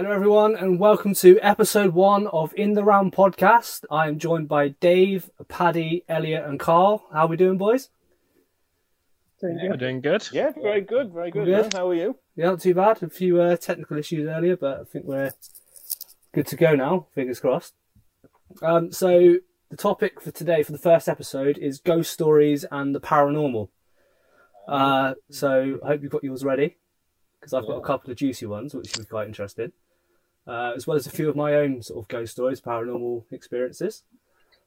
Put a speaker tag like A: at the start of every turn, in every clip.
A: Hello, everyone, and welcome to episode one of In the Round podcast. I am joined by Dave, Paddy, Elliott, and Carl. How are we doing, boys?
B: Doing
C: We're
B: good.
C: doing good.
D: Yeah, very good, very good.
A: Good.
D: How are you?
A: Yeah, not too bad. A few uh, technical issues earlier, but I think we're good to go now. Fingers crossed. Um, so the topic for today, for the first episode, is ghost stories and the paranormal. Uh, so I hope you've got yours ready, because I've got a couple of juicy ones, which will be quite interesting, uh, as well as a few of my own sort of ghost stories, paranormal experiences.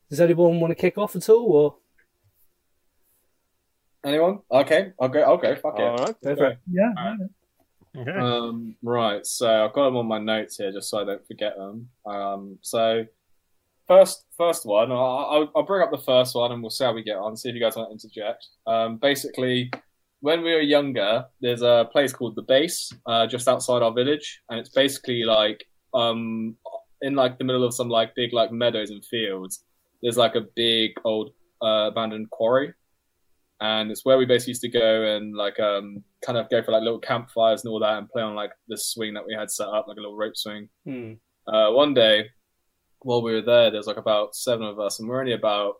A: Does anyone want to kick off at all, or
E: Anyone? Okay, I'll go. I'll go. Fuck it.
D: All right.
A: go for?
B: Yeah.
E: Alright.
C: Okay.
E: Um, right. So I've got them on my notes here, just so I don't forget them. Um, so first, first one. I'll, I'll, I'll bring up the first one, and we'll see how we get on. See if you guys want to interject. Um, basically, when we were younger, there's a place called the Base, uh, just outside our village, and it's basically like um, in like the middle of some like big like meadows and fields. There's like a big old uh, abandoned quarry and it's where we basically used to go and like um kind of go for like little campfires and all that and play on like the swing that we had set up like a little rope swing
A: Hmm.
E: uh one day while we were there there's like about seven of us and we're only about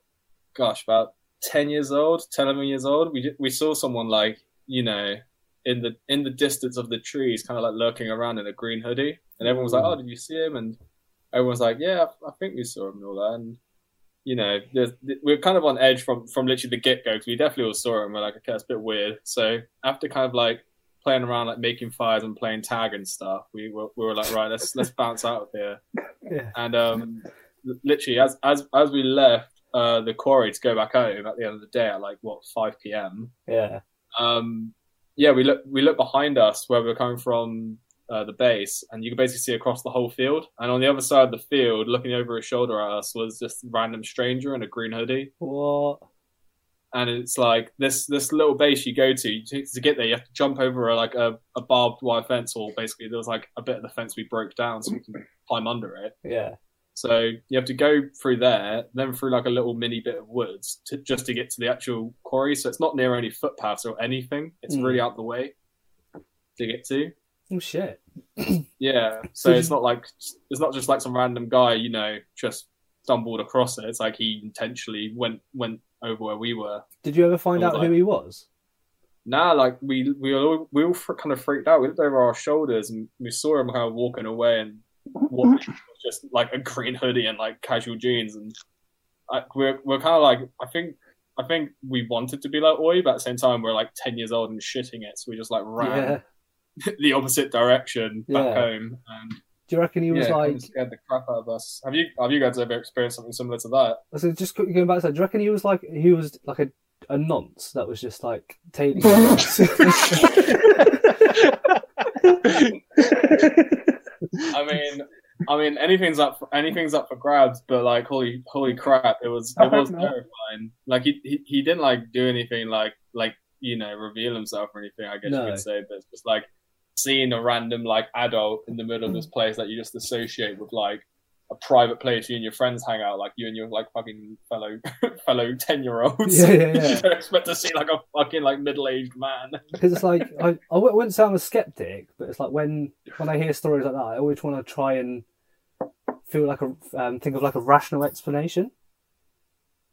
E: gosh about 10 years old 10 11 years old we we saw someone like you know in the in the distance of the trees kind of like lurking around in a green hoodie and everyone was like oh did you see him and everyone was like yeah i, I think we saw him and all that and you know, there's, we're kind of on edge from from literally the get go because we definitely all saw him. we're like, okay, that's a bit weird. So after kind of like playing around, like making fires and playing tag and stuff, we were, we were like, right, let's let's bounce out of here.
A: Yeah.
E: And um, literally, as as as we left uh, the quarry to go back home at the end of the day at like what five p.m.
A: Yeah.
E: Um, yeah, we look we look behind us where we we're coming from uh, the base, and you can basically see across the whole field. And on the other side of the field, looking over his shoulder at us, was this random stranger in a green hoodie.
A: What?
E: And it's like this this little base you go to to, to get there, you have to jump over a, like a, a barbed wire fence, or basically there was like a bit of the fence we broke down so we can climb under it.
A: Yeah.
E: So you have to go through there, then through like a little mini bit of woods to, just to get to the actual quarry. So it's not near any footpaths or anything. It's
A: Mm.
E: really out the way to get to.
A: Oh shit.
E: Yeah.
A: So
E: it's not like it's not just like some random guy, you know, just stumbled across it. It's like he intentionally went went over where we were.
A: Did you ever find out
E: was
A: who he was?
E: Nah, like we we all we all kind of freaked out. We looked over our shoulders and we saw him kind of walking away, and what just like a green hoodie and like casual jeans, and like we're we're kind of like I think I think we wanted to be like Oi, but at the same time we're like ten years old and shitting it, so we just like ran the opposite direction back
A: Yeah.
E: home, and
A: Do you reckon he was
E: yeah,
A: like?
E: kinda scared the crap out of us. Have you have you guys ever experienced something similar to that?
A: So just going back to that, do you reckon he was like he was like a a nonce that was just like taking?
E: I mean, I mean, anything's up for, anything's up for grabs, but like, holy, holy crap, it was it was terrifying. Like he, he he didn't like do anything like like you know reveal himself or anything. I guess
A: No.
E: you could say, but it's just like seeing a random like adult in the middle of this place that you just associate with like a private place you and your friends hang out, like you and your like fucking fellow fellow ten year olds.
A: Yeah, yeah, yeah.
E: you don't expect to see like a fucking like middle aged man.
A: Because it's like I, I wouldn't say I'm a skeptic, but it's like when when I hear stories like that, I always want to try and feel like a um, think of like a rational explanation.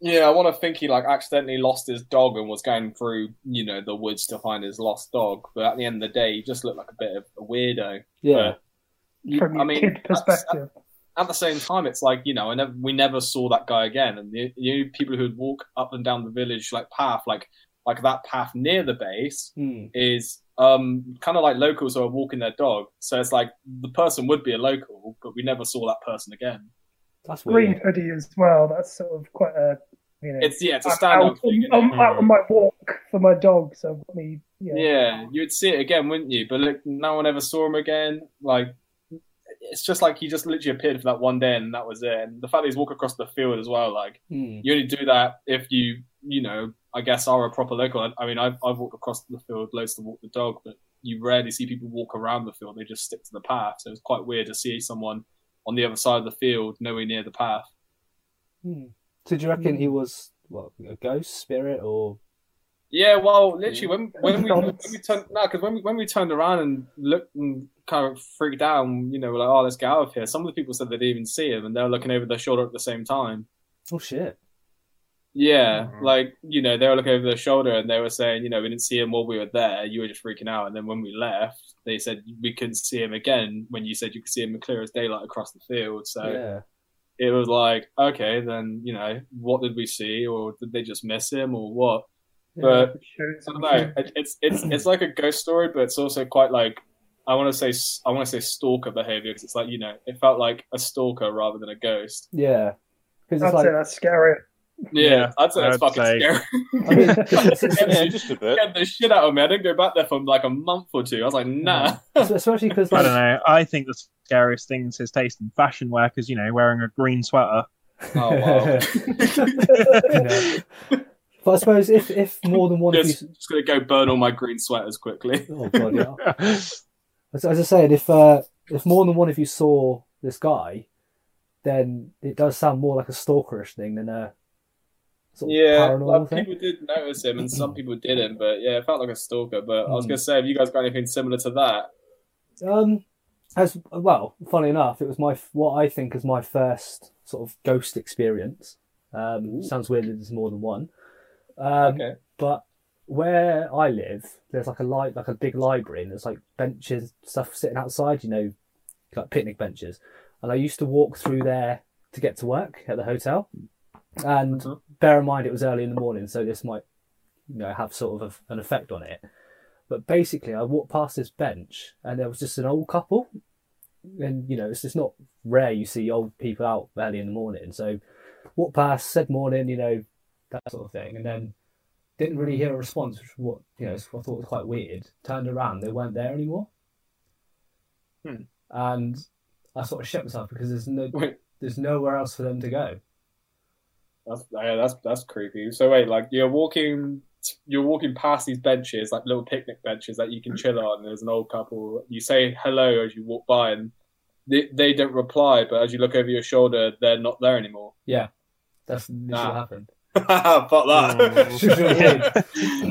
E: Yeah, I want to think he like accidentally lost his dog and was going through, you know, the woods to find his lost dog. But at the end of the day, he just looked like a bit of a weirdo.
A: Yeah,
E: You-
B: From
E: I mean,
B: kid perspective.
E: At, the same time, it's like you know, I never, we never saw that guy again. And the know, people who'd walk up and down the village like path, like like that path near the base,
A: Hmm.
E: is um kind of like locals who are walking their dog. So it's like the person would be a local, but we never saw that person again.
A: That's
B: Green
A: weird.
B: hoodie as well. That's sort of quite a you know.
E: It's yeah, it's a
B: I'm
E: standout
B: out,
E: thing. isn't?
B: I'm out on my walk for my dog, so I've me. Yeah.
E: Yeah, you would see it again, wouldn't you? But look, no one ever saw him again. Like, it's just like he just literally appeared for that one day, and that was it. And the fact that he's walking across the field as well, like
A: Hmm.
E: you only do that if you, you know, I guess are a proper local. I, I mean, I've I've walked across the field loads to walk the dog, but you rarely see people walk around the field. They just stick to the path. So it's quite weird to see someone on the other side of the field, nowhere near the path.
A: Hmm. So do you reckon he was what a ghost spirit or
E: Yeah, well, literally, when when we when we turned no, because when we when we turned around and looked and kind of freaked out, and, you know, we're like, oh, let's get out of here. Some of the people said they didn't even see him, and they were looking over their shoulder at the same time.
A: Oh shit.
E: Yeah,
C: Mhm.
E: like you know, they were looking over their shoulder, and they were saying, you know, we didn't see him while we were there. You were just freaking out, and then when we left, they said we couldn't see him again. When you said you could see him clear as daylight across the field, so
A: yeah.
E: it was like, okay, then you know, what did we see, or did they just miss him, or what? But
B: Shoot,
E: I don't know. It's it's it's like a ghost story, but it's also quite like I want to say I want to say stalker behavior because it's like you know it felt like a stalker rather than a ghost.
A: Yeah. Because
B: I'd
A: like
B: say that's scary.
E: Yeah, I'd say that's
C: I'd
E: fucking
C: say-
E: scary.
A: I mean, 'cause it's- it's-
C: yeah, just a bit.
E: Scared the shit out of me. I didn't go back there for like a month or two. I was like, nah.
A: especially because
C: I don't know. I think the scariest thing is his taste in fashion wear because you know wearing a green sweater.
E: Oh wow.
A: Yeah. But I suppose if if more than one of you,
E: just gonna go burn all my green sweaters quickly.
A: oh god, yeah. As, as I said, if uh, if more than one of you saw this guy, then it does sound more like a stalkerish thing than a sort of
E: Yeah, like, people did notice him, and some people didn't. But yeah, it felt like a stalker. But I was
A: Mm.
E: gonna say, have you guys got anything similar to that?
A: Um, as well, funny enough, it was my what I think is my first sort of ghost experience. Um, sounds weird that there's more than one. Um,
E: Okay.
A: But where I live, there's like a li- like a big library, and there's like benches, stuff sitting outside. You know, like picnic benches. And I used to walk through there to get to work at the hotel. And
E: Mhm.
A: bear in mind, it was early in the morning, so this might, you know, have sort of a, an effect on it. But basically, I walked past this bench, and there was just an old couple. And you know, it's just not rare you see old people out early in the morning. So, walked past, said morning, you know, that sort of thing, and then didn't really hear a response, which what you know, I thought was quite weird. Turned around, they weren't there anymore.
C: Hmm.
A: And I sort of shut myself because there's no,
E: Wait,
A: there's nowhere else for them to go.
E: That's yeah, that's that's creepy. So wait, like you're walking, you're walking past these benches, like little picnic benches that you can mm. chill on. And there's an old couple. You say hello as you walk by, and they, they don't reply. But as you look over your shoulder, they're not there anymore.
A: Yeah, that's literally
E: Nah.
A: what happened.
E: Fuck that.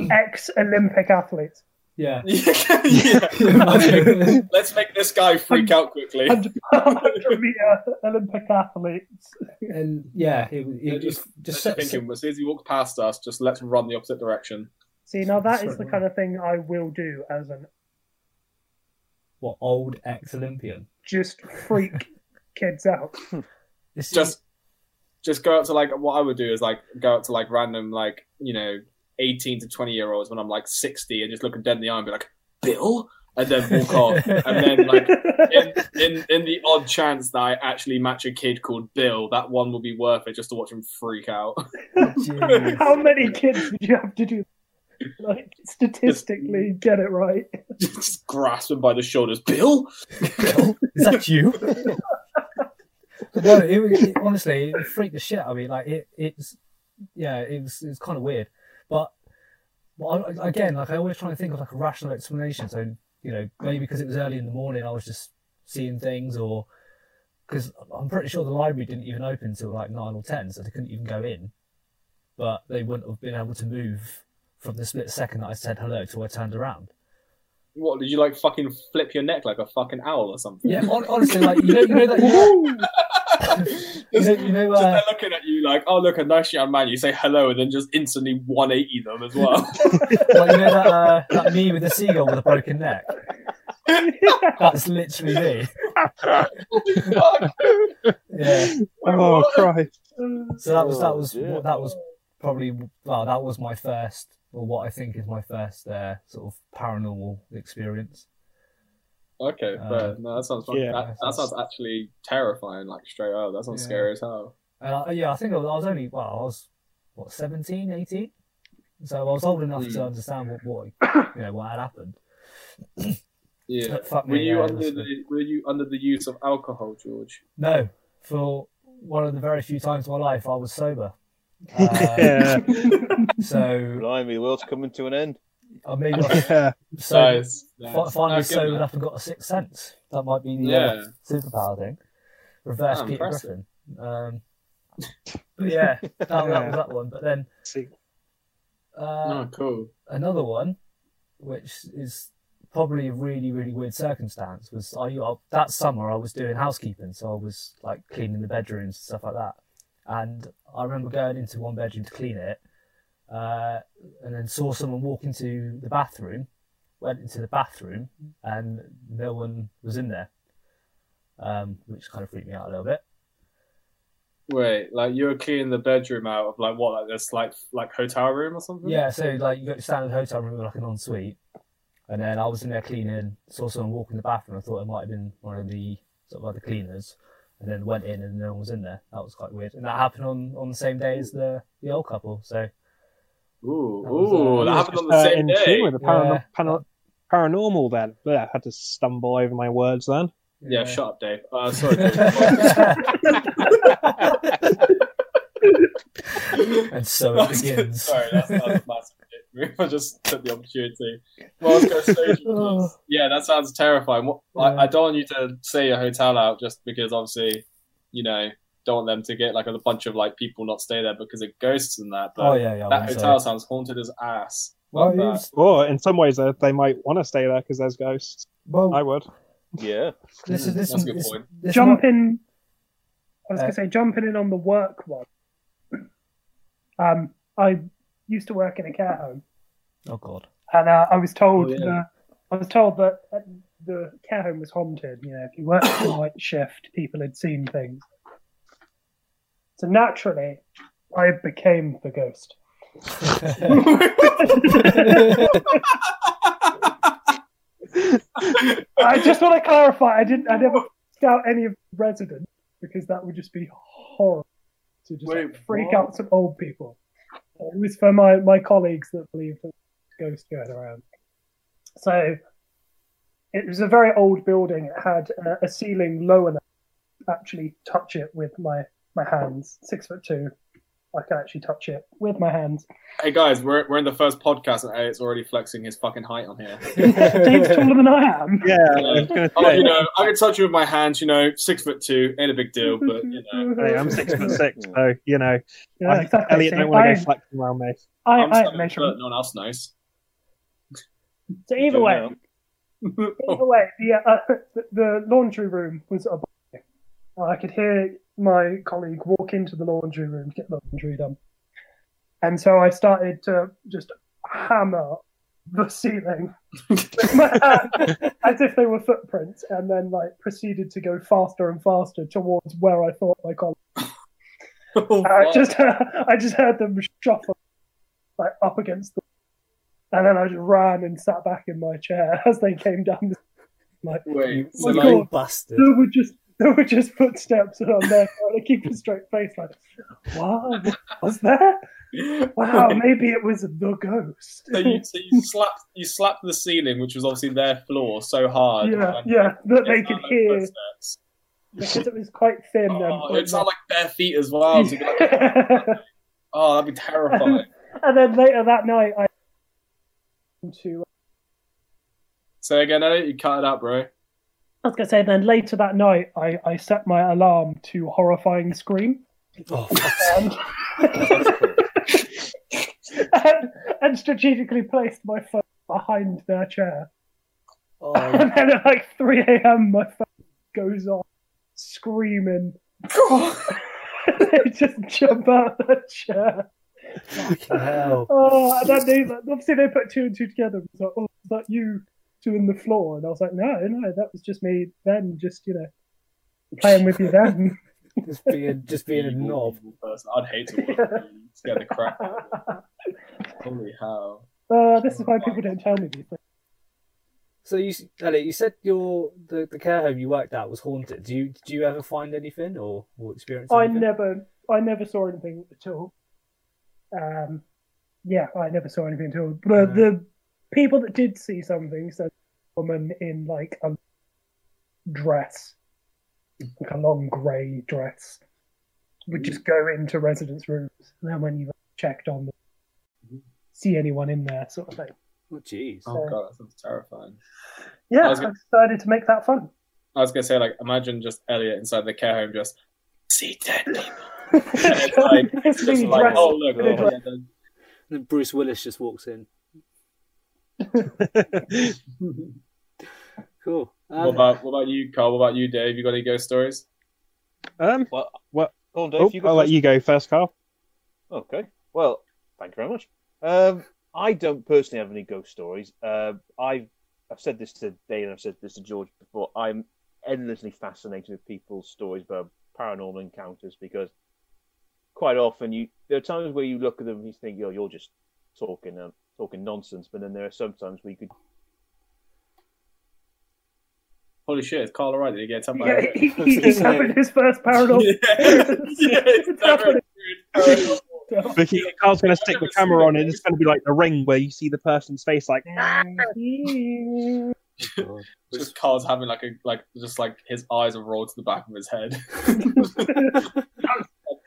B: Ex Olympic athletes.
A: Yeah.
E: yeah. Okay, Let's make this guy freak out quickly.
B: 100 meter uh, Olympic athletes.
A: and yeah, it, it,
E: Yeah, just-
A: just
E: Just thinking, as soon as he walks past us, just let's run the opposite direction.
B: See, now that is the kind of thing I will do as an
A: what old ex Olympian.
B: just freak kids out.
E: Just, just go out to like what I would do is like go out to like random like you know eighteen to twenty year olds when I'm like sixty and just look them dead in the eye and be like Bill, and then walk off, and then like in, in in the odd chance that I actually match a kid called Bill, that one will be worth it just to watch him freak out.
B: How many kids would you have to do? Like statistically, get it right.
E: just grasp him by the shoulders, Bill.
A: Bill, is that you? no, it, it, honestly, it freaked the shit out of me. Like it, it's yeah, it was it was kind of weird. But well, I, again, like I always try to think of like a rational explanation. So you know, maybe because it was early in the morning, I was just seeing things, or because I'm pretty sure the library didn't even open until like nine or ten, so they couldn't even go in. But they wouldn't have been able to move from the split second that I said hello to I turned around.
E: What did you like? Fucking flip your neck like a fucking owl or something?
A: Yeah, honestly, like you know, you know that. You know, you know,
E: Just
A: uh,
E: they're looking at you like, oh look, a nice young man. You say hello, and then just instantly 180 them as well.
A: like, you know that uh, that me with the seagull with a broken neck. That's literally me. Yeah.
C: oh Christ!
A: So that was that was
C: Oh,
A: what that was probably well that was my first or what I think is my first uh, sort of paranormal experience.
E: Okay,
A: Uh,
E: fair. No, that sounds fucking,
C: yeah,
E: that, that sounds actually terrifying. Like straight up, that sounds
A: Yeah.
E: scary as hell.
A: And I, yeah, I think I was, I was only well, I was what 17, 18? So I was old enough
E: Hmm.
A: to understand what, what you know what had happened.
E: Yeah.
A: Fuck
E: Were
A: me,
E: you
A: yeah,
E: under
A: that's-
E: the Were you under the use of alcohol, George?
A: No, for one of the very few times in my life I was sober. Uh,
C: yeah,
A: so
C: blimey, the world's coming to an end.
A: I mean, I
C: Yeah,
A: so
E: Nice.
A: fi- finally
E: good,
A: sobered
E: man.
A: up and got a sixth sense. That might be the uh, superpower thing. Reverse
E: Oh,
A: Peter
E: impressive.
A: Griffin. Um, but yeah, that, that was that one. But then
C: See.
A: Uh,
E: oh, cool.
A: another one, which is probably a really really weird circumstance, was I, I that summer I was doing housekeeping, so I was like cleaning the bedrooms and stuff like that, and I remember going into one bedroom to clean it, uh, and then saw someone walk into the bathroom, went into the bathroom, and no one was in there, um, which kind of freaked me out a little bit.
E: Wait, like you were cleaning the bedroom out of like what, like this like like hotel room or something?
A: Yeah, so like you got to stand in hotel room with like an ensuite, and then I was in there cleaning, saw someone walk in the bathroom. I thought it might have been one of the sort of other cleaners, and then went in and no one was in there. That was quite weird, and that happened on, on the same day as the the old couple. So
E: Ooh,
A: That was,
E: ooh,
A: uh,
E: that
C: It was
E: happened on the
C: uh,
E: same
C: in
E: day.
C: tune with the parano-
A: Yeah.
C: pano- paranormal then. Yeah, I had to stumble over my words then.
E: Yeah, shut up, Dave. Uh, sorry. Dave.
A: and so it begins.
E: Sorry, that's, that's a massive dick. I just took the opportunity. Well, I was going to say, yeah, that sounds terrifying. What, I, I don't want you to say your hotel out just because, obviously, you know, don't want them to get like a bunch of like people not stay there because of ghosts and that. But
A: Oh yeah, yeah.
E: That
A: wouldn't say
E: hotel
A: it.
E: sounds haunted as ass.
A: Well,
E: Love
A: was-
C: Or in some ways, uh, they might want to stay there because there's ghosts.
A: well,
C: I would.
D: Yeah.
A: this is this,
E: That's a good
A: this,
E: point.
A: this
B: jumping. I was
A: Uh,
B: going to say jumping in on the work one. Um, I used to work in a care home,
A: Oh god.
B: and uh, I was told
E: Oh, yeah.
B: that I was told that uh, the care home was haunted. You know, if you worked the night shift, people had seen things. So naturally, I became the ghost. I just want to clarify. I didn't. I never scout any of the residents because that would just be horrible to just
E: Wait,
B: like, freak
E: what?
B: out some old people. It was for my my colleagues that believed that ghosts going around. So it was a very old building. It had uh, a ceiling low enough to actually touch it with my my hands. Six foot two. I can actually touch it with my hands.
E: Hey guys, we're, we're in the first podcast and Elliott's already flexing his fucking height on here.
B: Dave's taller than I am.
C: Yeah, I was going
E: Oh, you know, I can touch you with my hands. You know, six foot two, ain't a big deal, but you know,
C: Hey, I'm six foot six, so you know,
B: Yeah,
C: I,
B: exactly. Elliott
C: don't want to go flexing around me.
B: I,
E: I'm
B: I have
E: seven foot, no one else knows.
B: So either way, Either way, the, uh, the, the laundry room was above me. I could hear my colleague walk into the laundry room to get the laundry done. And so I started to just hammer the ceiling with my hand as if they were footprints, and then like proceeded to go faster and faster towards where I thought my colleague.
E: Oh,
B: I
E: fuck.
B: just I just heard them shuffle like up against the, and then I just ran and sat back in my chair as they came down. The, like
E: Wait, so like,
A: bastard.
B: there were just there were just footsteps, and I'm there trying to keep a straight face. Like, what was that? Wow, maybe it was the ghost.
E: so you, so you slapped you slapped the ceiling, which was obviously their floor, so hard.
B: yeah, yeah, that they could hear
E: footsteps.
B: because it was quite thin.
E: Oh,
B: and,
E: it sounded like bare feet as well. be like, oh, that'd be terrifying.
B: and then later that night, I to uh,
E: So again, Elliott, you cut it out, bro.
B: I was gonna say. Then later that night, I, I set my alarm to horrifying scream.
A: Oh,
B: and, and, and strategically placed my phone behind their chair.
A: oh,
B: And then at like 3 a.m., my phone goes off screaming. they just jump out of the chair.
A: fucking hell.
B: Oh, and then they, obviously they put two and two together. Like, oh, is that you doing the floor? And I was like, no, no, that was just me then, just, you know, playing with you then.
A: Just being, just being a
E: Evil,
A: knob.
E: person. I'd hate to work with you. Scare the crap. out of me. Holy hell.
B: Uh, this is why people don't tell me these things.
A: So you, Elliott, you said your the, the care home you worked at was haunted. Do you did you ever find anything or, or experience?
B: I never, I never saw anything at all. Um, yeah, I never saw anything at all. But
A: No.
B: the people that did see something said a woman in like a dress, like a long grey dress, would just go into residents' rooms, and then when you checked on them, see anyone in there, sort of thing.
A: Oh jeez.
E: Oh god, that sounds terrifying.
B: Yeah,
E: I
B: I,
E: was gonna-
B: decided to make that fun.
E: I was gonna say, like, imagine just Elliott inside the care home, just see dead people. it's like,
B: It's
E: just like, oh look, oh, yeah, then-
A: then Bruce Willis just walks in. Cool.
E: what
A: Um,
E: about what about you, Carl? What about you, Dave? You got any ghost stories?
C: um,
D: Well,
C: What?
D: Go on, Dave.
C: oh,
D: you go
C: I'll let you go first, Carl.
D: Okay. Well, thank you very much. Um, I don't personally have any ghost stories. Uh, I've I've said this to Dave and I've said this to George before. I'm endlessly fascinated with people's stories about paranormal encounters because quite often you there are times where you look at them and you think, "Yo, you're just talking uh, talking nonsense," but then there are some times where you could.
E: Holy shit, it's Carl alright. Did he get attacked by
B: Yeah,
E: a-
B: he, he, he's having his first paranormal.
E: yeah, yeah, it's
B: happening.
E: definitely paranormal.
C: Vicky, Carl's going to stick the camera on, and it's going to be like the ring where you see the person's face, like
A: oh,
E: Just Carl's having like a like just like his eyes are rolled to the back of his head.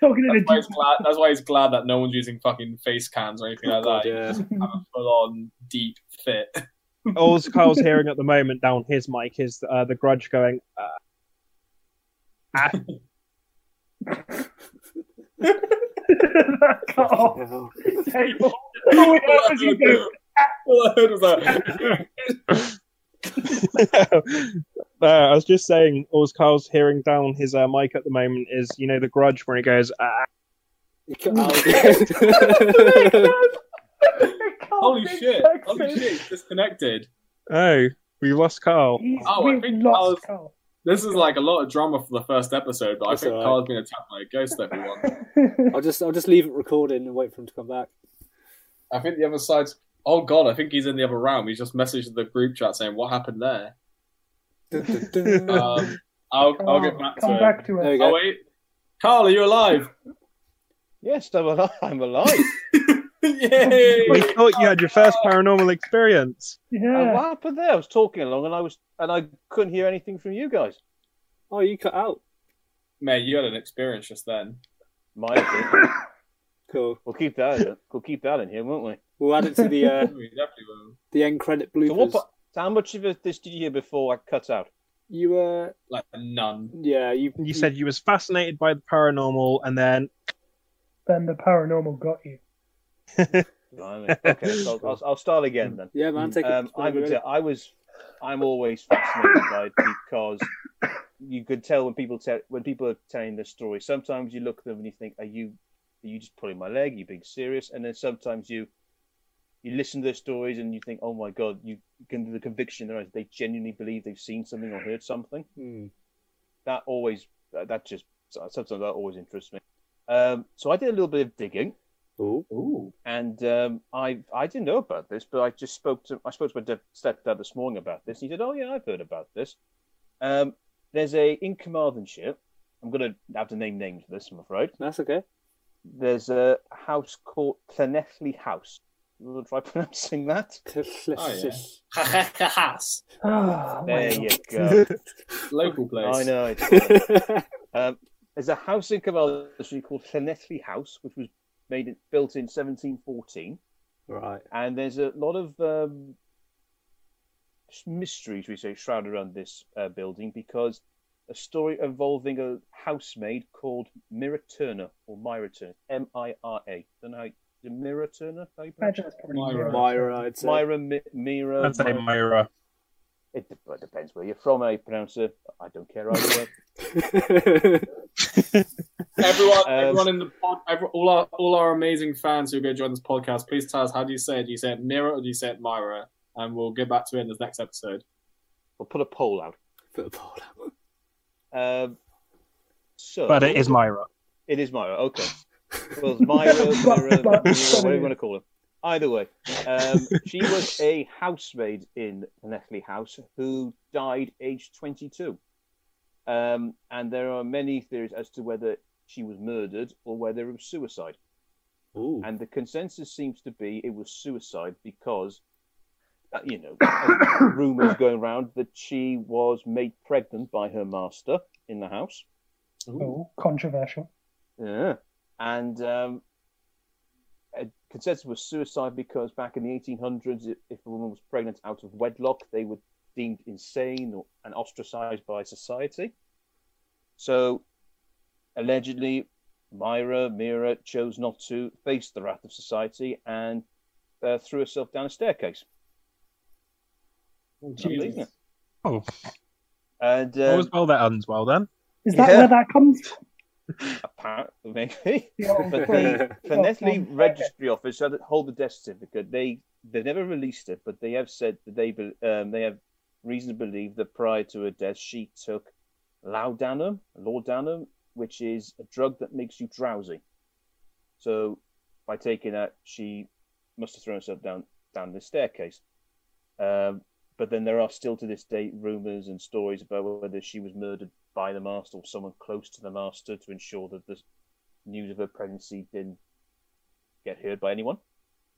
B: Talking in a
E: that's, why he's
B: deep
E: glad, that's why he's glad that no one's using fucking face cams or anything like
A: God,
E: that.
A: yeah.
E: Have a full on deep fit.
C: all Carl's hearing at the moment down his mic is uh, the grudge going. Uh,
B: that cut off
A: Oh,
B: the table. Oh, it happens, you go,
E: All I heard was that.
C: uh, I was just saying, all Carl's hearing down his uh, mic at the moment is, you know, the grudge when he goes, ah,
A: you cut out
B: it can't
E: Holy shit!
B: sexy.
E: Holy shit! Disconnected.
C: oh, we lost Carl.
B: He's,
E: Oh, I
B: we've
E: think
B: lost
E: Carl's-
B: Carl.
E: This is like a lot of drama for the first episode, but I think
A: alright.
E: Carl's been attacked by a ghost. Everyone.
A: I'll just I'll just leave it recording and wait for him to come back.
E: I think the other side's. Oh god, I think he's in the other room. He's just messaged the group chat saying what happened there. Um, I'll I'll get back to
B: Come
E: it.
B: back to
A: There
B: it.
E: Oh
A: go.
E: wait, Carl, are you alive?
D: Yes, I'm alive. I'm alive.
E: Yay!
C: We thought you had your first paranormal experience.
D: And
B: Yeah.
D: what happened there? I was talking along and I was and I couldn't hear anything from you guys.
A: Oh, you cut out.
E: Man, you had an experience just then.
D: Might have been.
A: Cool.
D: We'll keep that. In. We'll keep that in here, won't we?
A: We'll add it to the uh,
E: We definitely will.
A: the end credit
D: So, what,
A: bloopers.
D: pa- so how much of this did you hear before I cut out?
A: You were
E: Like none.
A: yeah, you
C: You said you was fascinated by the paranormal, and then
B: Then the paranormal got you.
D: Okay, so I'll, I'll, I'll start again then.
A: yeah, man. Take
D: Um,
A: it.
D: I would say I was, I'm always fascinated by it because you could tell when people tell when people are telling their story. Sometimes you look at them and you think, "Are you, are you just pulling my leg? Are you being serious?" And then sometimes you, you listen to their stories and you think, "Oh my god!" You can do the conviction in their eyes. They genuinely believe they've seen something or heard something.
A: Hmm.
D: That always, that that just sometimes that always interests me. Um, so I did a little bit of digging
A: Ooh.
E: Ooh.
D: and um, I I didn't know about this, but I just spoke to I spoke to my de- stepdad this morning about this. And he said, "Oh yeah, I've heard about this." Um, there's a in Carmarthenshire. I'm going to have to name names for this, I'm afraid.
A: That's okay.
D: There's a house called Llanelli House. You want to try pronouncing that?
E: Has.
B: Oh,
D: There you go.
E: Local place.
D: I know. Um, there's a house in Carmarthenshire called Llanelli House, which was made built in 1714.
A: right.
D: and there's a lot of um, mysteries we say shrouded around this uh, building because a story involving a housemaid called Mira Turner or Myra Turner, M I R A. Don't know how you, Mira Turner. How you pronounce
B: Imagine it's probably
E: Myra.
B: Myra.
A: Myra, I'd
D: it?
A: say.
D: Myra, Mi- Mira.
C: I'd say
D: Myra-
C: Myra.
D: It, de- it depends where you're from. How you pronounce it. I don't care either way.
E: Everyone,
D: Um,
E: everyone in the pod, every, all our all our amazing fans who are going to join this podcast, please tell us how do you say it? Do you say it Mira or do you say it Myra? And we'll get back to it in the next episode.
D: We'll put a poll out.
A: Put a poll out.
D: Um, so,
C: But it is Myra.
D: It is Myra. Okay. Well, it's Myra, Myra, Myra, whatever you want to call her. Either way, um, she was a housemaid in Llanelli House who died aged 22. Um, and there are many theories as to whether she was murdered or whether it was suicide.
A: Ooh.
D: And the consensus seems to be it was suicide because, uh, you know, rumors going around that she was made pregnant by her master in the house.
B: Oh, controversial.
D: Yeah. And um, a consensus was suicide because back in the 1800s, if, if a woman was pregnant out of wedlock, they were deemed insane or, and ostracized by society. So, allegedly, Myra, Mira, chose not to face the wrath of society and uh, threw herself down a staircase. Lovely, isn't?
C: Oh,
D: And
C: all
D: um,
C: is well that ends well then.
B: Is that
D: Yeah.
B: where that comes from?
D: Apparently, maybe.
B: The
D: But the
B: "Well, um,
D: registry office that hold the death certificate. They they've never released it, but they have said that they um, they have reason to believe that prior to her death, she took laudanum, laudanum, which is a drug that makes you drowsy. So by taking that, she must have thrown herself down down the staircase. Um, but then there are still to this day rumors and stories about whether she was murdered by the master or someone close to the master to ensure that the news of her pregnancy didn't get heard by anyone,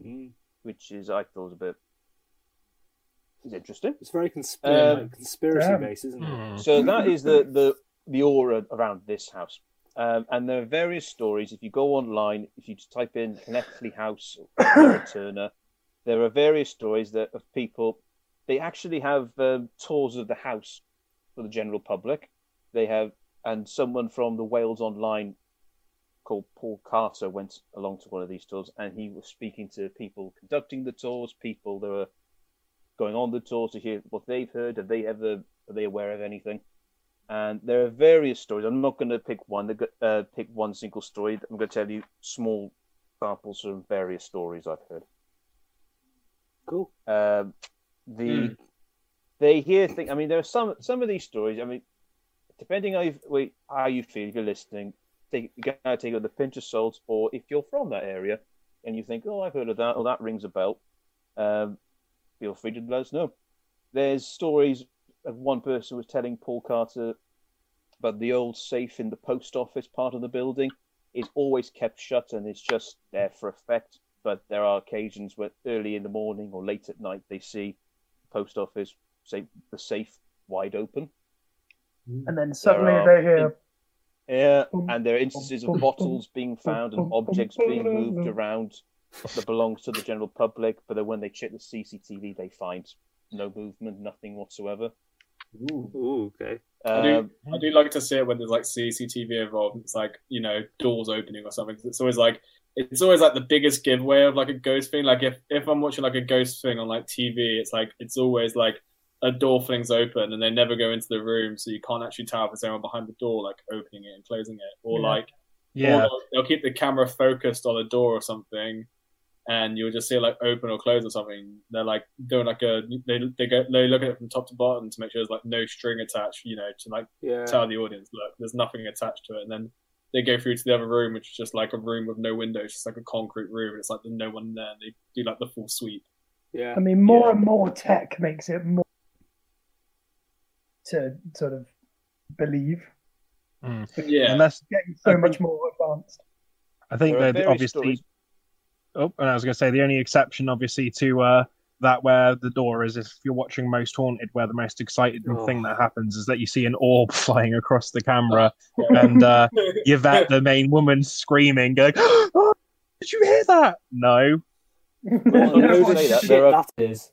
A: Mm.
D: which is I thought was a bit is interesting.
A: It's very consp-
D: Um,
A: like conspiracy
B: Damn.
A: based, isn't it?
C: Hmm.
D: So that is the the the aura around this house. Um, and there are various stories. If you go online, if you just type in Llanelli House or Turner, there are various stories that of people. They actually have um, tours of the house for the general public. They have, and someone from the Wales Online called Paul Carter went along to one of these tours, and he was speaking to people conducting the tours, people that were going on the tours to hear what they've heard. Have they ever? Are they aware of anything? And there are various stories. I'm not going to pick one. Uh, pick one single story. I'm going to tell you small samples from various stories I've heard.
A: Cool.
D: Um, the
E: Hmm.
D: they hear things. I mean, there are some some of these stories. I mean, depending you how you feel, if you're listening, take you gotta take it with a pinch of salt. Or if you're from that area and you think, oh, I've heard of that, or that rings a bell, um, feel free to let us know. There's stories of one person was telling Paul Carter about the old safe in the post office part of the building is always kept shut and it's just there for effect. But there are occasions where early in the morning or late at night they see the post office, say the safe wide open.
B: And then suddenly
D: are-
B: they hear
D: Yeah, and there are instances of bottles being found and objects being moved around that belongs to the general public. But then when they check the CCTV, they find no movement, nothing whatsoever.
A: Ooh, ooh, okay.
E: I do,
D: Um,
E: I do like to see it when there's like CCTV involved. It's like you know doors opening or something. It's always like it's always like the biggest giveaway of like a ghost thing. Like if if I'm watching like a ghost thing on like TV, it's like it's always like a door flings open and they never go into the room, so you can't actually tell if there's anyone behind the door like opening it and closing it, or
B: Yeah.
E: like
C: Yeah.
E: or they'll, they'll keep the camera focused on a door or something, and you'll just see it like open or close or something. They're like doing like a they they go they look at it from top to bottom to make sure there's like no string attached, you know, to like
A: Yeah.
E: tell the audience, look, there's nothing attached to it, and then they go through to the other room, which is just like a room with no windows, just like a concrete room, and it's like there's no one there. And they do like the full sweep.
A: Yeah.
B: I mean, more
D: Yeah.
B: and more tech makes it more to sort of believe.
C: Mm.
E: Yeah,
C: And that's
B: Getting
C: I
B: so much
C: think-
B: more advanced.
C: I think
D: There are
C: that obviously.
D: stories.
C: Oh, and I was going to say the only exception, obviously, to uh, that where the door is if you're watching Most Haunted, where the most exciting
A: Oh.
C: thing that happens is that you see an orb flying across the camera, and uh, Yvette, the main woman, screaming, going, "Oh, did you hear that?" No.
A: What a
D: I was
A: load
D: say that,
A: shit
D: there are-
A: that is.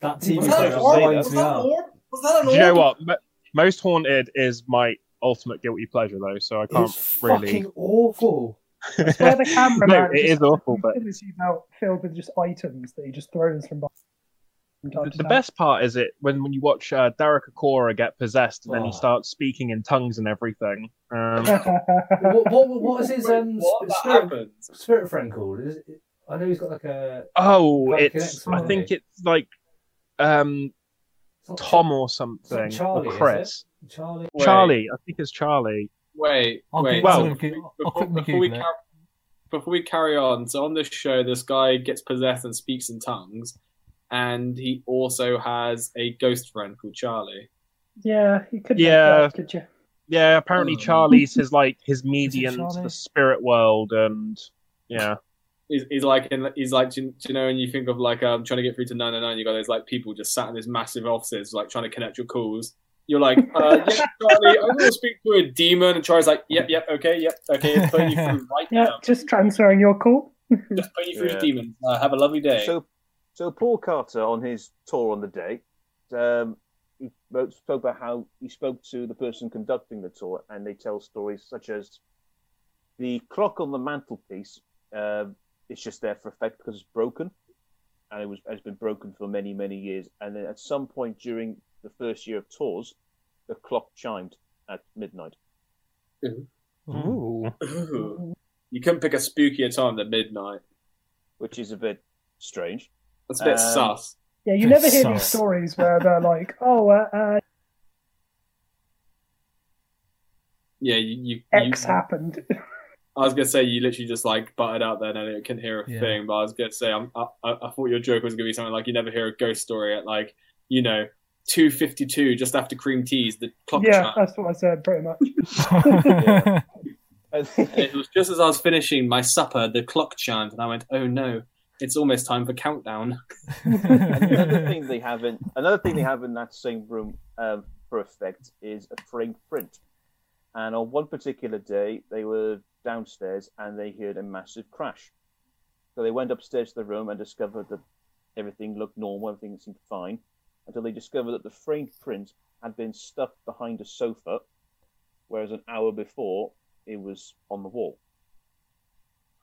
A: That TV
D: Was
A: show
D: that orb?
A: winds me up.
F: Was that an
C: Do you know what? Mo- Most Haunted is my ultimate guilty pleasure, though, so I can't really.
A: It's
C: really.
A: fucking awful.
B: It's where the cameraman
C: no, it
B: just
C: is awful, but
B: fills filled with just items that he just throws from behind.
C: the,
B: to
C: the
B: time.
C: best part is it when, when you watch uh, Derek Acorah get possessed and then
A: Oh.
C: he starts speaking in tongues and everything. Um,
A: what, what, what is his um,
E: what?
A: sp-
E: That
A: spirit,
E: happens.
A: spirit friend called? Is it, I know he's got like a.
C: oh,
A: Like
C: it's
A: an
C: I think it's like um,
A: it's not
C: Tom or something
A: Charlie,
C: or
A: is
C: Chris.
A: Charlie.
E: Wait,
C: Charlie, I think it's Charlie.
E: Wait,
F: I'll
E: wait.
C: Well-
E: so
F: I'll give- I'll
E: before, before we car- before we carry on, so on this show, this guy gets possessed and speaks in tongues, and he also has a ghost friend called Charlie.
B: yeah, you could.
C: Yeah.
B: Yeah, could you?
C: Yeah, apparently
E: Oh.
C: Charlie's his like his median to the spirit world, and yeah,
E: He's, he's like, in, he's like, do you, do you know, when you think of like um, trying to get through to 999, you got those like people just sat in these massive offices, like trying to connect your calls. You're like, uh, yeah, Charlie, I want to speak to a demon, and Charlie's like, yep, yep, okay, yep, okay, it's putting you through right
B: Yeah,
E: now.
B: just transferring your call.
E: Just putting you through
D: Yeah.
E: to demons. Uh, have a lovely day.
D: So, so Paul Carter on his tour on the day, um, he wrote, spoke about how he spoke to the person conducting the tour, and they tell stories such as The clock on the mantelpiece uh, is just there for effect because it's broken, and it was has been broken for many many years. And then at some point during the first year of tours, the clock chimed at midnight.
C: Ooh.
E: Ooh. You couldn't pick a spookier time than midnight.
D: which is a bit strange.
E: That's a bit
D: Um,
E: sus.
B: Yeah, you never hear these stories where they're like, "Oh, uh, uh,
E: Yeah, you, you,
B: X
E: you
B: happened."
E: I was gonna say you literally just like butted out there and I couldn't hear a
A: Yeah.
E: thing, but I was gonna say I'm, I, I I thought your joke was gonna be something like you never hear a ghost story at like you know two fifty two just after cream teas the clock
B: yeah,
E: chimed.
B: that's what I said, pretty much.
E: And it was just as I was finishing my supper the clock chimed and I went oh no it's almost time for countdown.
D: another thing they have in another thing they have in that same room um, for effect is a framed print. And on one particular day, they were downstairs and they heard a massive crash. So they went upstairs to the room and discovered that everything looked normal, everything seemed fine, until they discovered that the framed print had been stuffed behind a sofa, whereas an hour before it was on the wall.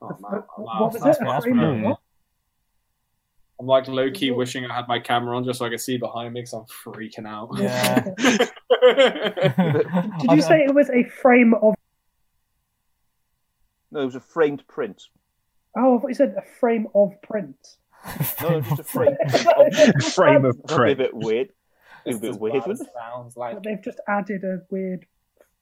E: Oh,
B: What-
E: man,
B: what
E: wow.
B: was
A: that's
B: it? A
A: that's
B: frame of
A: brilliant.
B: what?
E: I'm like low key wishing I had my camera on just so I could see behind me because I'm freaking out.
A: Yeah.
B: Did you say it was a frame of?
D: No, it was a framed print.
B: Oh, I thought you said a frame of print.
D: No, just a frame.
C: Frame of
D: That'd be a
C: print.
D: bit weird. A bit weird,
E: bad
D: wouldn't
E: as
D: it?
E: sounds like.
B: But they've just added a weird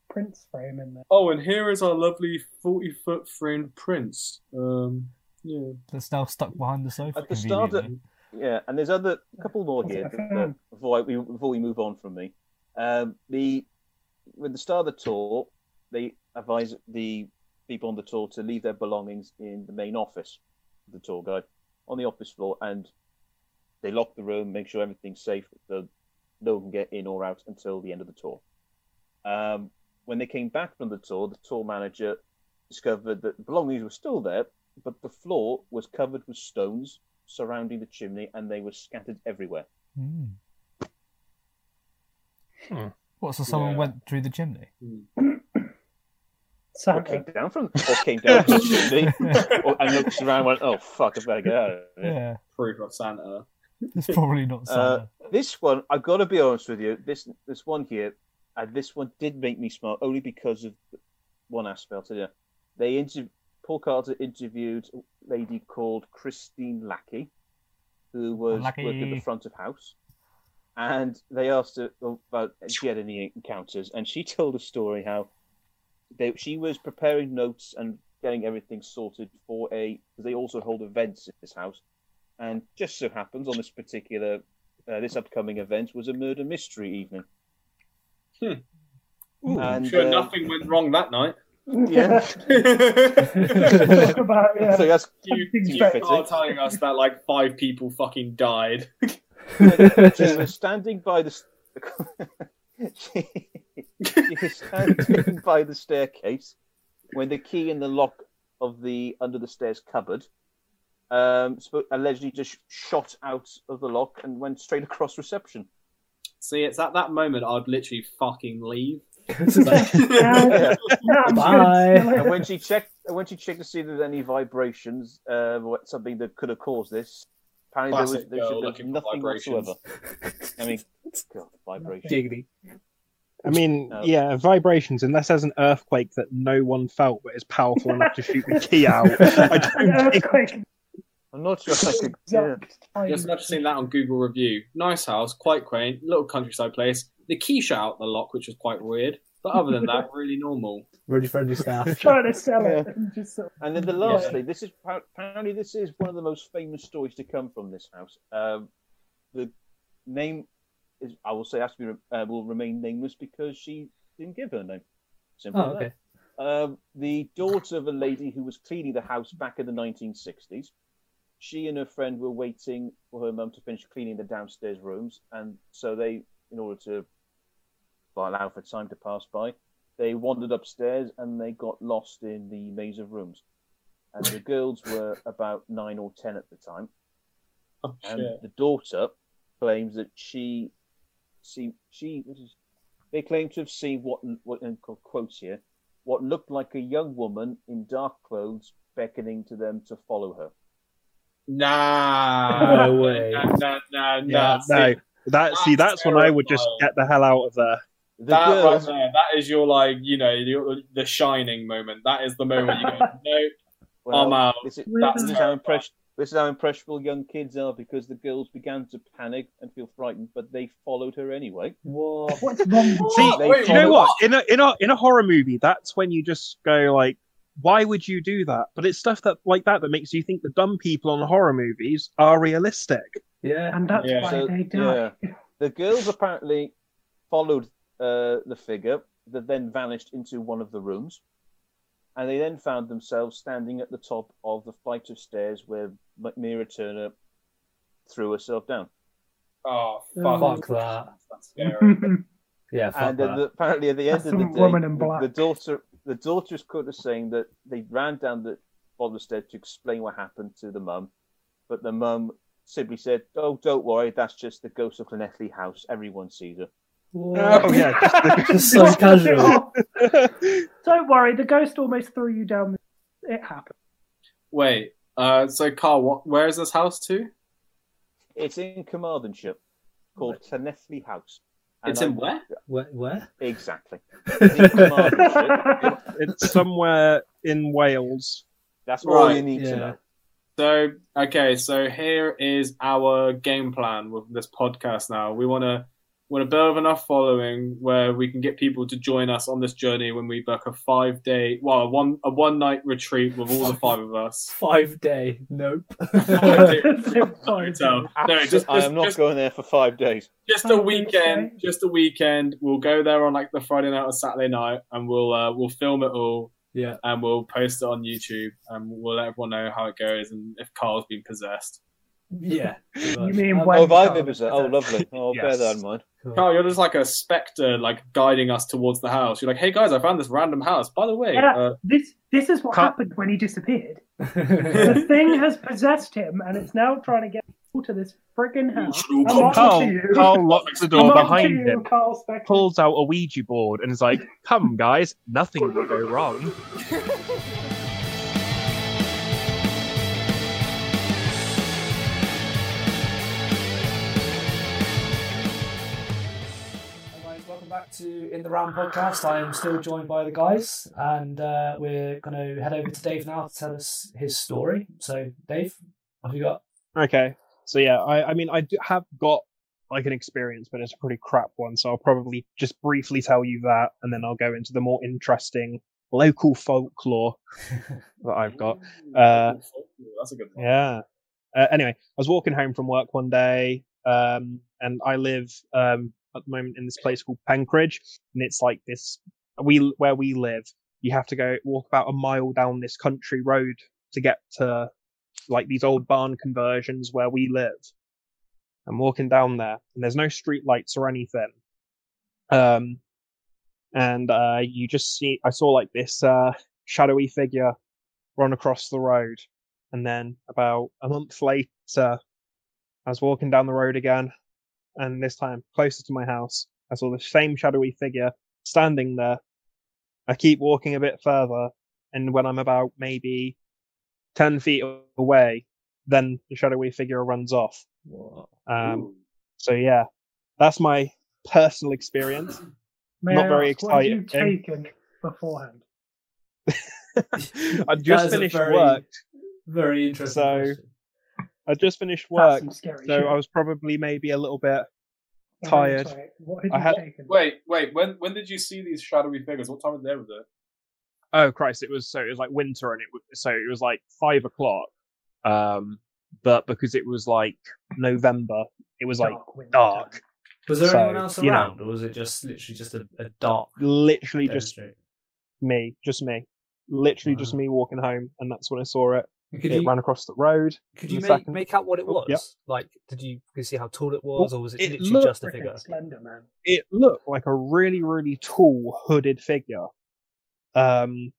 B: Prince frame in there.
E: Oh, and here is our lovely 40 foot framed prince. Um, yeah.
A: That's now stuck behind the sofa.
D: At the start of- Yeah, and there's other a couple more here that,
B: a
D: that, before, we, before we move on from me. Um, the with the start of the tour, they advise the people on the tour to leave their belongings in the main office, the tour guide, on the office floor, and they lock the room, make sure everything's safe, so no one can get in or out until the end of the tour. Um, when they came back from the tour, the tour manager discovered that the belongings were still there, but the floor was covered with stones surrounding the chimney and they were scattered everywhere.
A: Mm.
C: Hmm.
A: What? So someone
E: Yeah.
A: went through the chimney?
D: Or
B: Santa.
D: came down from, or came down from the chimney, or, and looked around and went, "Oh fuck, I better get out of here."
A: Yeah,
E: Proof of Santa.
A: it's probably not
D: Uh,
A: Santa.
D: This one, I've got to be honest with you. This this one here, uh, this one did make me smile only because of one aspect. Yeah, they inter- Paul Carter interviewed a lady called Christine Lackey, who was
A: Lackey.
D: working at the front of house, and they asked her about if she had any encounters, and she told a story how they, she was preparing notes and getting everything sorted for a because they also hold events at this house, and just so happens on this particular uh, this upcoming event was a murder mystery evening.
E: Hmm.
D: And,
E: I'm sure
D: uh,
E: nothing went wrong that night.
D: Yeah.
B: Talk about yeah.
D: so that's
E: you
B: Something's
E: you
B: better.
E: are telling us that like five people fucking died.
D: she was standing by the. she, she was standing by the staircase when the key in the lock of the under the stairs cupboard um, spo- allegedly just shot out of the lock and went straight across reception.
E: See, it's at that moment I'd literally fucking leave.
B: Yeah. No, I'm
A: Bye.
B: sure
D: and when she checked, when she checked to see if there was any vibrations, uh, or something that could have caused this, apparently
E: Classic
D: there was, there,
E: girl
D: there was
E: looking for
D: nothing whatsoever. I mean, God, vibration.
A: Giggity.
C: I mean,
D: No.
C: yeah, vibrations, unless there's an earthquake that no one felt but is powerful enough to shoot the key out. I don't
B: Yeah,
C: think
B: quick,
D: I'm not sure. I could, yeah.
B: exact time.
E: Just imagine seeing that on Google review. Nice house, quite quaint, little countryside place. The key shot out the lock, which was quite weird. But other than that, really normal.
A: Really friendly staff.
B: trying to sell it. And just sort of,
D: And then the last
E: Yeah.
D: thing, this is apparently this is one of the most famous stories to come from this house. Um, the name is, I will say, has to be uh, will remain nameless because she didn't give her name. Simple
A: Oh, okay.
D: Um, the daughter of a lady who was cleaning the house back in the 1960s. She and her friend were waiting for her mum to finish cleaning the downstairs rooms, and so they, in order to well, allow for time to pass by, they wandered upstairs and they got lost in the maze of rooms. And the girls were about nine or ten at the time.
E: Oh,
D: And
E: shit.
D: the daughter claims that she, see, she, what is, they claim to have seen what, what in quotes here, what looked like a young woman in dark clothes beckoning to them to follow her.
E: Nah.
A: No way.
E: Nah, nah, nah,
A: Yeah,
E: nah.
C: No,
E: See,
C: that see,
E: That's
C: that's when I would just get the hell out of there.
D: The
E: that
D: girls,
E: right there, that is your like, you know, your, the shining moment. That is the moment you go, no,
D: well,
E: I'm out.
D: This is,
E: That's
D: this is how impress- This is how impressionable young kids are because the girls began to panic and feel frightened, but they followed her anyway.
A: What?
B: What's wrong
C: See,
D: They
E: wait,
C: you know what? In a in a in a horror movie, that's when you just go like, why would you do that? But it's stuff that like that that makes you think the dumb people on horror movies are realistic.
A: Yeah.
B: And that's
E: Yeah.
B: why
D: So,
B: they die.
D: The girls apparently followed uh, the figure that then vanished into one of the rooms, and they then found themselves standing at the top of the flight of stairs where M- Mira Turner threw herself down.
E: Oh,
B: Oh,
E: fuck.
A: Fuck that.
E: That's scary.
A: Yeah, fuck
D: and
A: that.
D: the, apparently, at the end
B: That's
D: of the day,
B: woman in
D: the,
B: black.
D: the daughter, the daughter's quote is saying that they ran down the bottom of the stairs to explain what happened to the mum, but the mum simply said, "Oh, don't worry, that's just the ghost of Llanelli House. Everyone sees her."
A: What?
C: Oh yeah, just
A: Just so casual.
B: Don't worry, the ghost almost threw you down. It happened.
E: Wait, uh, so Carl, what, where is this house to?
D: It's in Carmarthenshire, called Llanelli House. And
E: It's in where?
A: Where? where?
D: Exactly. It's in Carmarthenshire.
C: it's somewhere in Wales.
D: That's all
E: Right,
D: you need
A: yeah.
D: to know.
E: So, okay, so here is our game plan with this podcast now. We want to want to build enough following where we can get people to join us on this journey when we book a five day, well, a one a one night retreat with all the five of us.
A: Five day. Nope.
E: Hotel. No, just,
D: I am not
E: just,
D: going there for five days.
E: just a weekend. Just a weekend. We'll go there on like the Friday night or Saturday night, and we'll uh, we'll film it all
A: yeah.
E: and we'll post it on YouTube, and we'll let everyone know how it goes and if Carl's been possessed.
A: Yeah.
B: You mean
A: Um,
B: when-
D: Oh, if I've
B: Carl,
D: been there. Oh, lovely. Oh, bear
C: Yes.
D: that in mind.
A: cool.
E: Carl, you're just like a specter, like guiding us towards the house. You're like, "Hey guys, I found this random house. By the way,
B: Yeah.
E: uh,
B: This this is what
C: Cut.
B: happened when he disappeared. The thing has possessed him, and it's now trying to get to this friggin' house.
E: should all
B: I'm
E: come
B: on
C: Carl. Carl locks the door behind
B: you,
C: him,
B: Carl Spector.
C: pulls out a Ouija board, and is like, "Come, guys, nothing will go wrong."
A: To In the Round podcast. I am still joined by the guys, and uh, we're going to head over to Dave now to tell us his story. So, Dave, what have you got?
C: Okay, so yeah, I, I mean, I do have got like an experience, but it's a pretty crap one. So I'll probably just briefly tell you that, and then I'll go into the more interesting local folklore that I've got. Uh,
E: that's a good one.
C: Yeah. Uh, anyway, I was walking home from work one day, um, and I live um, at the moment in this place called Penkridge, and it's like this. We where we live, you have to go walk about a mile down this country road to get to like these old barn conversions where we live. I'm walking down there, and there's no street lights or anything. Um, and uh, you just see, I saw like this uh, shadowy figure run across the road. And then about a month later, I was walking down the road again, and this time closer to my house, I saw the same shadowy figure standing there. I keep walking a bit further, and when I'm about maybe 10 feet away, then the shadowy figure runs off. Um, so yeah, that's my personal experience.
B: May
C: not
B: I
C: very
B: ask, what have you
C: exciting.
B: taken beforehand?
C: I
A: That
C: just finished
A: very-
C: work.
A: Very interesting.
C: So,
A: question.
C: I just finished work, so
B: shit.
C: I was probably maybe a little bit tired.
B: sorry, What had
C: I had-
B: taken?
E: Wait, wait. When when did you see these shadowy figures? What time of day was it?
C: Oh Christ! It was so it was like winter, and it was so it was like five o'clock. Um, but because it was like November, it was like
B: Dark winter
C: dark.
B: time.
A: was there
C: so,
A: anyone else
C: you know.
A: around, or was it just literally just a, a dark
C: literally just
A: demonstrate?
C: me, just me, literally just me walking home, and that's when I saw it.
A: Could
C: it
A: you,
C: ran across the road.
A: could you make, make out what it
C: Oh,
A: was?
C: yep.
A: Like, did you, could you see how tall it was, or was it,
C: it
A: literally just a figure?
B: Slender Man.
C: It looked like a really, really tall hooded figure. Um,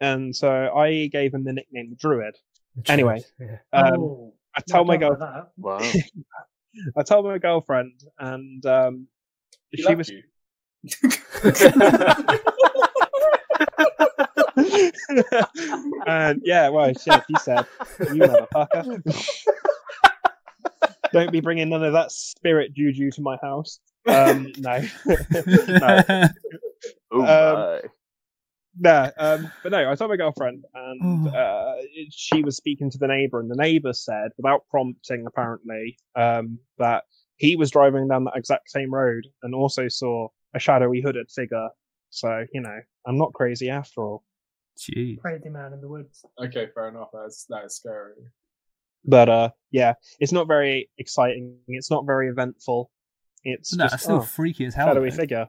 C: and so I gave him the nickname the Druid. Anyway,
A: Yeah.
C: Um,
B: oh,
C: I tell my girl,
D: Wow.
C: I told my girlfriend, and um,
E: He
C: she was
E: you.
C: and yeah, well, shit, he said, "You motherfucker." Don't be bringing none of that spirit juju to my house. Um, no, no,
D: Oh,
C: Um,
D: my.
C: no. Um, but no, I saw my girlfriend, and
A: Oh.
C: uh, she was speaking to the neighbor, and the neighbor said, without prompting, apparently, um, that he was driving down that exact same road and also saw a shadowy hooded figure. So you know, I'm not crazy after all.
A: Jeez.
B: Crazy man in the woods.
E: Okay, fair enough. That's that is scary.
C: But uh, yeah, it's not very exciting. It's not very eventful. It's
A: No,
C: just
A: it's still
C: oh,
A: freaky as hell.
C: shadowy
A: though.
C: figure.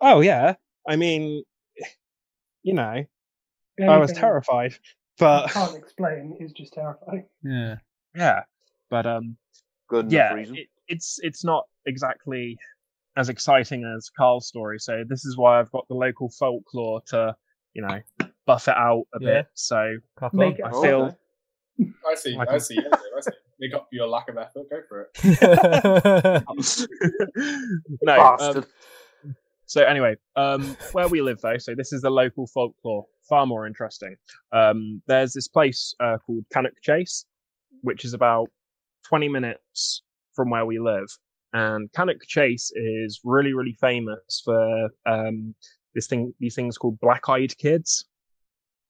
C: Oh yeah, I mean, you know,
B: The
C: I was
B: thing
C: terrified,
B: I
C: but
B: can't explain It's just terrifying.
A: Yeah.
C: yeah, but um,
D: Good enough
C: yeah,
D: reason.
C: it, it's it's not exactly as exciting as Carl's story. So this is why I've got the local folklore to, you know, buff it out a
A: Yeah.
C: bit. So
A: Couple.
B: Make
C: I feel.
E: I see.
C: Like-
E: I see. I see. I see. Make up for your lack of effort. Go for it.
C: no. um, so anyway, um, where we live though, so this is the local folklore, far more interesting. Um, there's this place uh, called Cannock Chase, which is about 20 minutes from where we live, and Cannock Chase is really, really famous for um, this thing, these things called black-eyed kids.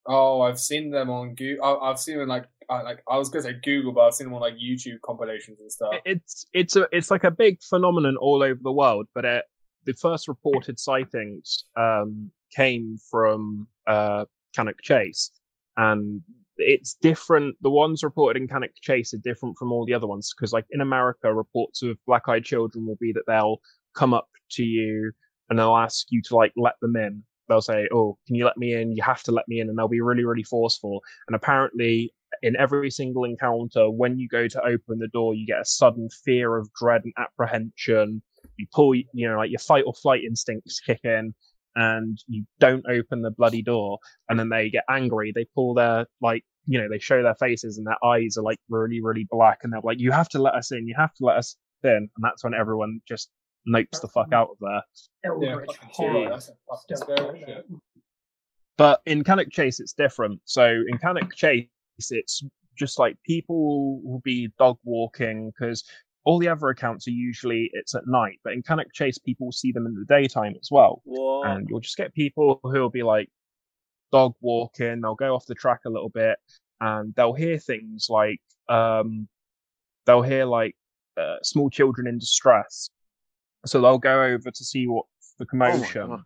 E: Oh, I've seen them on Google. I've seen them like, I, like I was gonna say Google, but I've seen them on like YouTube compilations and stuff.
C: It's it's a it's like a big phenomenon all over the world, but it, the first reported sightings um, came from uh, Cannock Chase, and it's different. The ones reported in Cannock Chase are different from all the other ones because, like in America, reports of black-eyed children will be that they'll come up to you and they'll ask you to like let them in. They'll say, "Oh, can you let me in? You have to let me in," and they'll be really, really forceful. And apparently, in every single encounter, when you go to open the door, you get a sudden fear of dread and apprehension. You pull, you know, like your fight or flight instincts kick in, and you don't open the bloody door. And then they get angry. They pull their, like, you know, they show their faces and their eyes are like really, really black. And they're like, you have to let us in. You have to let us in. And that's when everyone just nopes the fuck out of there.
E: yeah,
B: horror.
E: gee, that's a fucking
B: stuff
E: scary
B: like
E: shit.
B: that.
C: But in Cannock Chase, it's different. So in Cannock Chase, it's just like people will be dog walking because all the other accounts are usually it's at night. But in Cannock Chase, people will see them in the daytime as well.
D: What?
C: And you'll just get people who will be like dog walking, they'll go off the track a little bit and they'll hear things like, um, they'll hear like uh, small children in distress. So they'll go over to see what the commotion
D: God.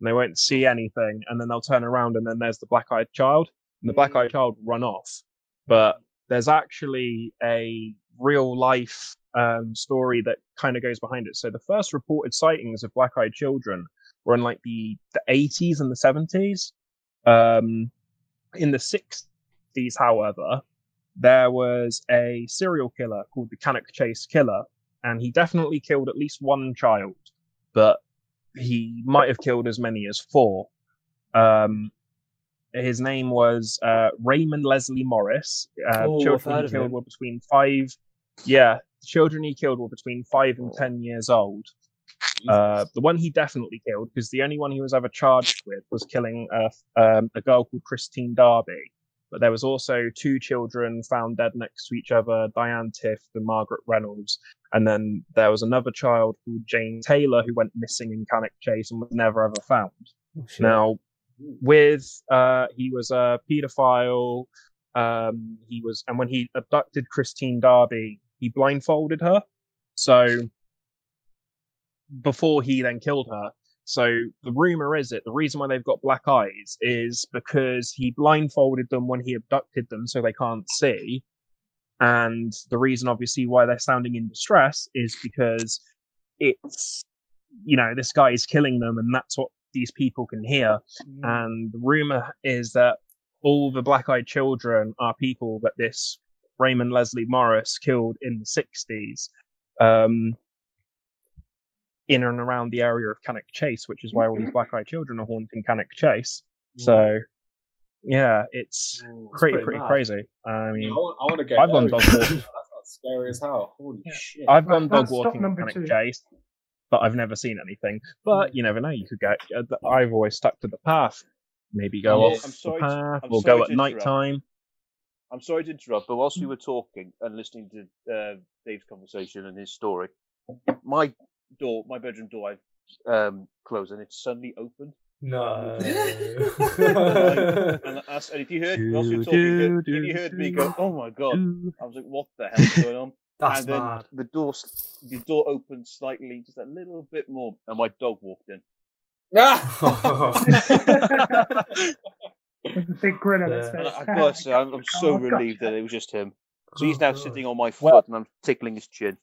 C: and they won't see anything, and then they'll turn around and then there's the black-eyed child, and the black-eyed child run off. But there's actually a real life um, story that kind of goes behind it. So the first reported sightings of black-eyed children were in like the the 80s and the 70s. Um, in the 60s, however, there was a serial killer called the Cannock Chase Killer, and he definitely killed at least one child, but he might have killed as many as four. Um, his name was uh, Raymond Leslie Morris. Uh,
A: Oh,
C: children he killed were between five. Yeah, children he killed were between five and ten years old. Uh, the one he definitely killed, because the only one he was ever charged with was killing a, um, a girl called Christine Darby. But there was also two children found dead next to each other, Diane Tift and Margaret Reynolds. And then there was another child called Jane Taylor who went missing in Cannock Chase and was never ever found.
A: Oh, shit.
C: Now, with uh, he was a paedophile. Um, he was, and when he abducted Christine Darby, he blindfolded her. So before he then killed her. So the rumor is that the reason why they've got black eyes is because he blindfolded them when he abducted them, so they can't see. And the reason, obviously, why they're sounding in distress is because it's, you know, this guy is killing them, and that's what these people can hear. And the rumor is that all the black eyed children are people that this Raymond Leslie Morris killed in the 60s. Um, in and around the area of Cannock Chase, which is why all these mm-hmm. black eyed children are haunting Cannock Chase. Mm. So, yeah, mm, it's pretty,
A: pretty
C: pretty
A: mad.
C: crazy. I mean,
E: I want, I want to go.
C: I've gone dog walking.
E: sounds scary as hell. Holy
B: Yeah.
E: shit!
C: I've gone dog walking Cannock
B: two.
C: Chase, but I've never seen anything. But mm. you never know. You could get. uh, I've always stuck to the path. maybe go
D: Yeah,
C: off
D: I'm
C: the
D: sorry to-
C: path or
D: sorry
C: go at night time.
D: I'm sorry to interrupt, but whilst we were talking and listening to uh, Dave's conversation and his story, my door, my bedroom door, I um, closed and it suddenly opened.
A: No.
D: And, that's, and if you heard, whilst you were talking, you heard, if you heard me go, "Oh my god!" I was like, "What the hell's going on?"
A: That's
D: and then
A: mad.
D: the door, the door opened slightly, just a little bit more, and my dog walked in.
B: With a big grin on his face.
D: I, I gotta say, I'm, I'm so
B: Oh, God.
D: relieved that it was just him. So he's now
A: God.
D: sitting on my foot,
C: Well-
D: and I'm tickling his chin.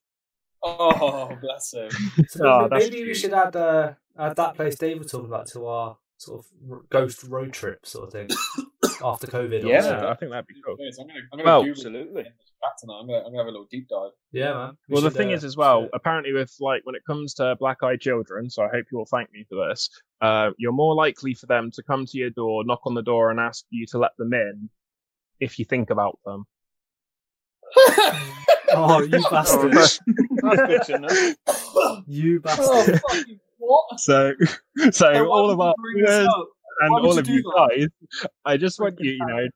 E: Oh, bless him.
A: So
C: Oh,
A: maybe,
C: that's
A: we should add uh, add that place Dave was talking about to our sort of ghost road trip sort of thing after COVID.
D: Yeah.
A: obviously.
C: I think that'd be cool.
E: I'm gonna, I'm gonna
C: Well,
D: absolutely.
E: back tonight. I'm gonna, I'm gonna have a little deep dive.
A: yeah, man. We
C: Well, the thing
A: uh,
C: is, as well,
A: should-
C: apparently, with like when it comes to black-eyed children, so I hope you will thank me for this. Uh, you're more likely for them to come to your door, knock on the door, and ask you to let them in if you think about them.
A: Oh, you bastard!
D: That's good to know.
A: you
E: oh,
A: bastard!
E: fucking what?
C: So, so
E: Hey,
C: all of
E: you
C: our viewers and all of you
E: that?
C: guys, I just want you, you know,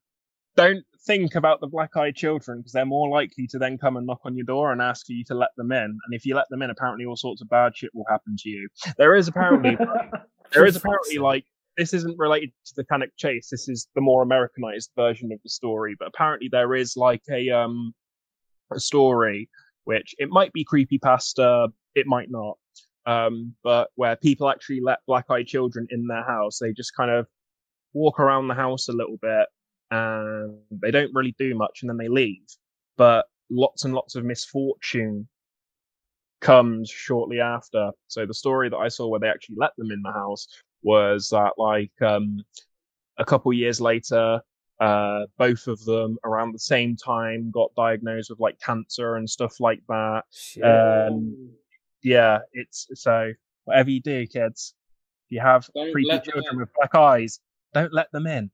C: don't think about the black-eyed children because they're more likely to then come and knock on your door and ask you to let them in. And if you let them in, apparently all sorts of bad shit will happen to you. There is apparently there is apparently like this isn't related to the Cannock Chase. This is the more Americanized version of the story. But apparently there is like a um a story which it might be creepy pasta, it might not. Um, but where people actually let black-eyed children in their house, they just kind of walk around the house a little bit and they don't really do much and then they leave. But lots and lots of misfortune comes shortly after. So the story that I saw where they actually let them in the house was that like um a couple years later uh both of them around the same time got diagnosed with like cancer and stuff like that.
A: Shit.
C: Um yeah, it's so whatever you do, kids, if you have
E: Don't
C: creepy children with black eyes, don't let them in.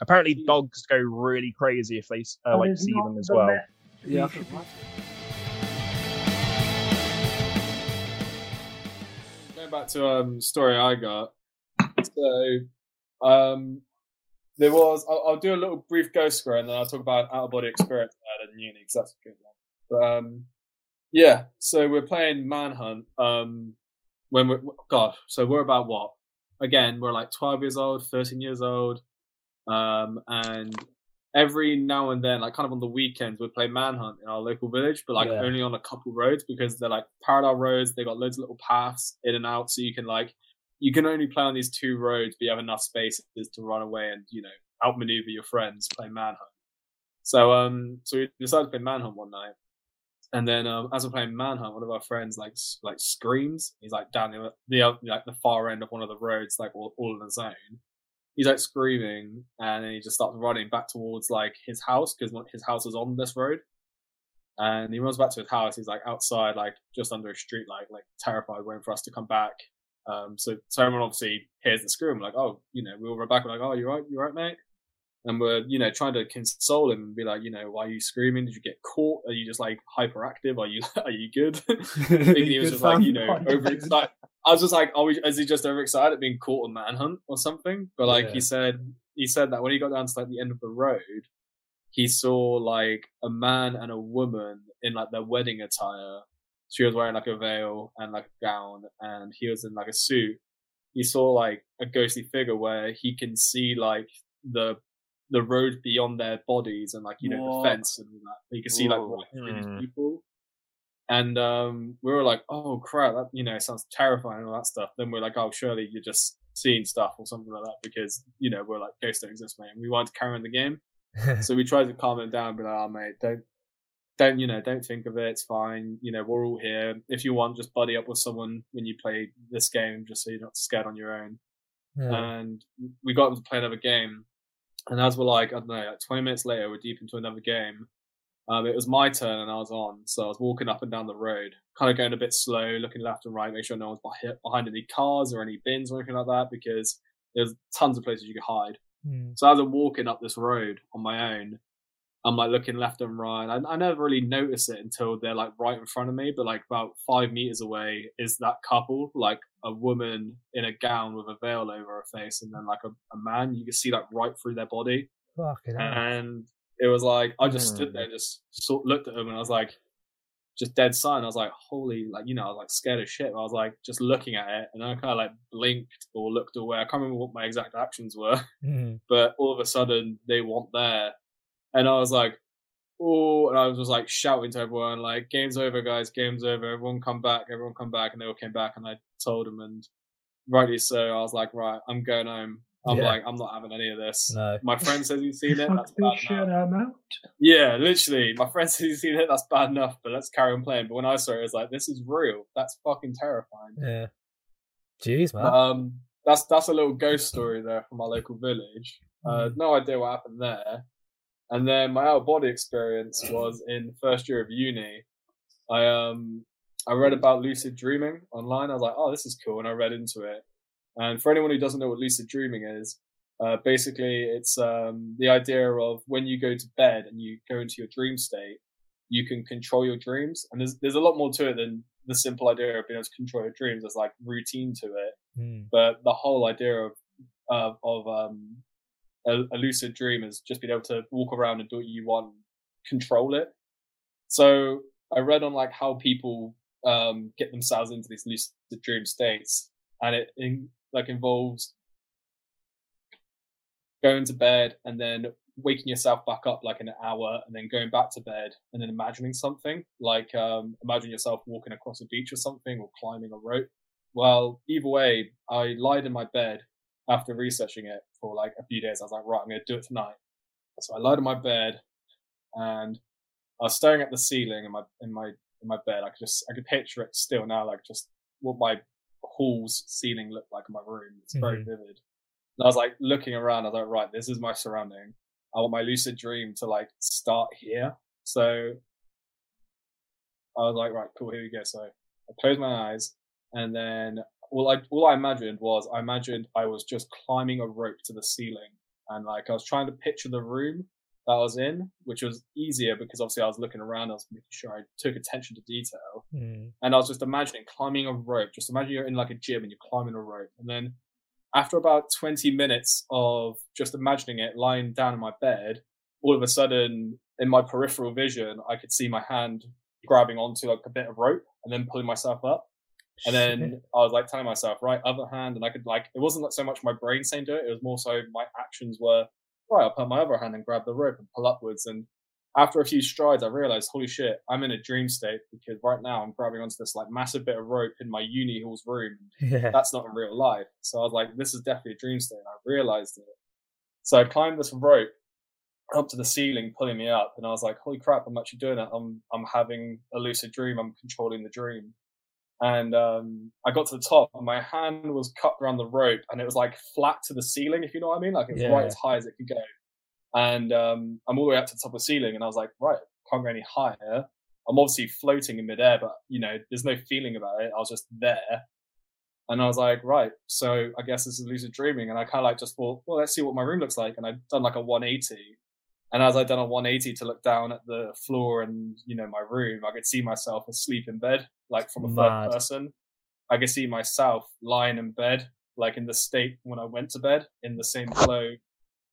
C: Apparently, dogs go really crazy if they uh, like see them as
B: the
C: well.
B: net.
A: yeah.
E: Going back to um story I got. So, um, there was. I'll, I'll do a little brief ghost square, and then I'll talk about an out of body experience I had in uni because that's a good one. But um, yeah. So we're playing Manhunt. Um, when we're God. So we're about what? Again, we're like twelve years old, thirteen years old, um, and every now and then, like kind of on the weekends, we'd play Manhunt in our local village, but like
A: Yeah.
E: only on a couple roads because they're like parallel roads. They got loads of little paths in and out, so you can like you can only play on these two roads, but you have enough spaces to run away and you know outmaneuver your friends Play Manhunt. So um, so we decided to play Manhunt one night, and then um, as we're playing Manhunt, one of our friends like like screams. He's like down the the oth- like the far end of one of the roads, like all, all in his own. He's like screaming, and then he just starts running back towards like his house because his house is on this road. And he runs back to his house. He's like outside, like just under a street light, like terrified, waiting for us to come back. Um, so someone obviously hears the scream, like, oh, you know, we all run back, we're like, oh, you're right, you're right, mate? And we're, you know, trying to console him and be like, you know, why are you screaming? Did you get caught? Are you just like hyperactive? Are you, are you good? Thinking he was just like, you know, overexcited. I was just like, are we, is he just overexcited at being caught on manhunt or something? But like
A: Yeah.
E: he said, he said that when he got down to like the end of the road, he saw like a man and a woman in like their wedding attire. She was wearing like a veil and like a gown, and he was in like a suit. He saw like a ghostly figure where he can see like the the road beyond their bodies and like you know
D: What?
E: the fence and all that. He could see like
C: Hmm.
E: these people. And um, we were like, "Oh crap! That you know sounds terrifying and all that stuff." Then we're like, "Oh, surely you're just seeing stuff or something like that," because you know we're like, "Ghosts don't exist, mate." And we wanted to carry on the game, so we tried to calm him down, but like, oh mate, don't, don't you know, don't think of it. It's fine. You know, we're all here. If you want, just buddy up with someone when you play this game, just so you're not scared on your own.
A: Yeah.
E: And we got him to play another game, and as we're like, I don't know, like 20 minutes later, we're deep into another game. Um, it was my turn and I was on, so I was walking up and down the road, kind of going a bit slow, looking left and right, make sure no one's behind any cars or any bins or anything like that, because there's tons of places you could hide.
A: Hmm.
E: So as I'm walking up this road on my own, I'm like looking left and right. I, I never really notice it until they're like right in front of me, but like about five meters away is that couple, like a woman in a gown with a veil over her face, and then like a, a man. You can see like right through their body,
A: Fucking
E: and it was like I just
D: Hmm.
E: stood there, just sort looked at them, and I was like, just dead silent. I was like, holy, like you know, I was like scared as shit. I was like just looking at it, and then I kind of like blinked or looked away. I can't remember what my exact actions were
A: Mhm.
E: but all of a sudden they weren't there. And I was like, oh, and I was just like shouting to everyone, like, game's over, guys, game's over, everyone come back, everyone come back. And they all came back, and I told them, and rightly so, I was like, right, I'm going home. I'm
A: Yeah.
E: like, I'm not having any of this.
A: No.
E: My friend says he's seen it. That's bad enough.
B: Out.
E: Yeah, literally. My friend says he's seen it. That's bad enough. But let's carry on playing. But when I saw it, it was like, this is real. That's fucking terrifying.
A: Yeah. Jeez, man.
E: But, um, that's that's a little ghost story there from my local village. Uh,
A: Mm.
E: no idea what happened there. And then my out of body experience was in first year of uni. I um I read about lucid dreaming online. I was like, oh, this is cool, and I read into it. And for anyone who doesn't know what lucid dreaming is, uh, basically it's um the idea of when you go to bed and you go into your dream state, you can control your dreams. And there's there's a lot more to it than the simple idea of being able to control your dreams. There's like routine to it
A: Mm.
E: but the whole idea of uh, of um, a, a lucid dream is just being able to walk around and do what you want, control it. So I read on like how people um, get themselves into these lucid dream states, and it in, like involves going to bed and then waking yourself back up like an hour and then going back to bed and then imagining something like um, imagine yourself walking across a beach or something or climbing a rope well, either way, I lied in my bed after researching it for like a few days. I was like, right, I'm going to do it tonight. So I lied in my bed and I was staring at the ceiling in my, in my, in my bed. I could just, I could picture it still now, like just what my hall's ceiling looked like in my room. It's very
A: Mhm.
E: vivid. And I was like looking around. I was like, right, this is my surrounding. I want my lucid dream to like start here. So I was like, right, cool, here we go. So I closed my eyes and then all I all I imagined was I imagined I was just climbing a rope to the ceiling, and like I was trying to picture the room that I was in, which was easier because obviously I was looking around, I was making sure I took attention to detail,
A: Mm.
E: and I was just imagining climbing a rope. Just imagine you're in like a gym and you're climbing a rope, and then after about 20 minutes of just imagining it lying down in my bed, all of a sudden in my peripheral vision, I could see my hand grabbing onto like a bit of rope and then pulling myself up. And then I was like telling myself, right, other hand, and I could like it wasn't like so much my brain saying do it, it was more so my actions were, right, I'll put my other hand and grab the rope and pull upwards. And after a few strides, I realized, holy shit, I'm in a dream state because right now I'm grabbing onto this like massive bit of rope in my uni hall's room.
A: Yeah.
E: That's not in real life. So I was like, this is definitely a dream state. And I realized it. So I climbed this rope up to the ceiling, pulling me up, and I was like, holy crap, I'm actually doing it. I'm I'm having a lucid dream. I'm controlling the dream. And um, I got to the top, and my hand was cut around the rope, and it was like flat to the ceiling, if you know what I mean. Like it was
A: Yeah.
E: right as high as it could go. And um, I'm all the way up to the top of the ceiling, and I was like, right, can't go any higher. I'm obviously floating in midair, but you know, there's no feeling about it. I was just there. And I was like, right, so I guess this is lucid dreaming. And I kind of like just thought, well, let's see what my room looks like. And I'd done like a 180. And as I'd done a 180 to look down at the floor and, you know, my room, I could see myself asleep in bed, like from a
A: Mad.
E: third person. I could see myself lying in bed, like in the state when I went to bed, in the same flow,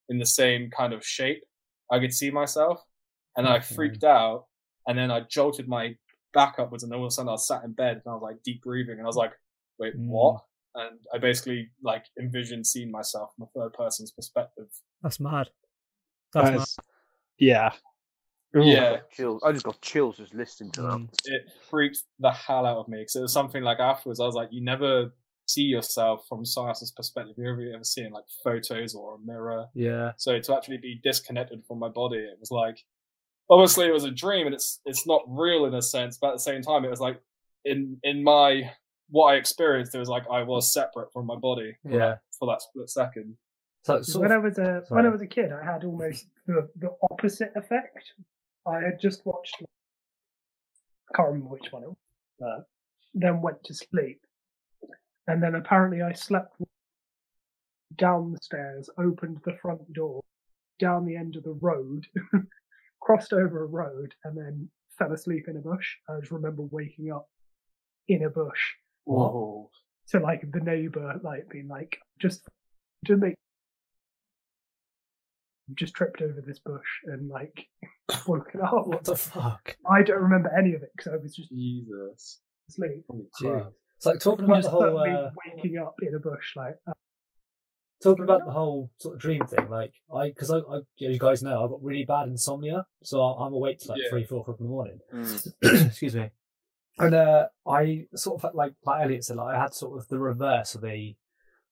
E: in the same kind of shape. I could see myself. And I freaked out. And then I jolted my back upwards. And then all of a sudden I was sat in bed and I was like deep breathing. And I was like, wait,
A: Mm.
E: what? And I basically like envisioned seeing myself from a third person's perspective.
A: That's mad. That's
C: That
A: mad.
C: yeah. Ooh.
E: Yeah.
D: Chills. I just got chills just listening to that.
A: Mm.
E: It freaked the hell out of me because it was something like afterwards I was like, you never see yourself from someone else's perspective. You ever ever see in like photos or a mirror.
A: Yeah.
E: So to actually be disconnected from my body, it was like obviously it was a dream and it's it's not real in a sense, but at the same time it was like in in my what I experienced, it was like I was separate from my body for,
A: Yeah.
E: that, for that split second.
A: So it's sort
B: when
A: of-
B: I was a when. I was a kid, I had almost the, the opposite effect. I had just watched, I can't remember which one it was, then went to sleep, and then apparently I slept down the stairs, opened the front door, down the end of the road, crossed over a road and then fell asleep in a bush. I just remember waking up in a bush
E: Whoa.
B: to like the neighbor like being like just to make just tripped over this bush and like woken up.
A: What the fuck?
B: I don't remember any of it because I was just
E: Jesus.
B: asleep.
E: Holy
A: Gee. It's like talking about
B: just
A: the whole uh,
B: waking up in a bush like uh,
A: talking about the whole sort of dream thing. Like I, because I, I, you, know, you guys know, I've got really bad insomnia, so I'm awake till like
E: Yeah.
A: three, four o'clock in the morning.
D: Mm.
A: Excuse me. And uh, I sort of like like Elliott said, like I had sort of the reverse of a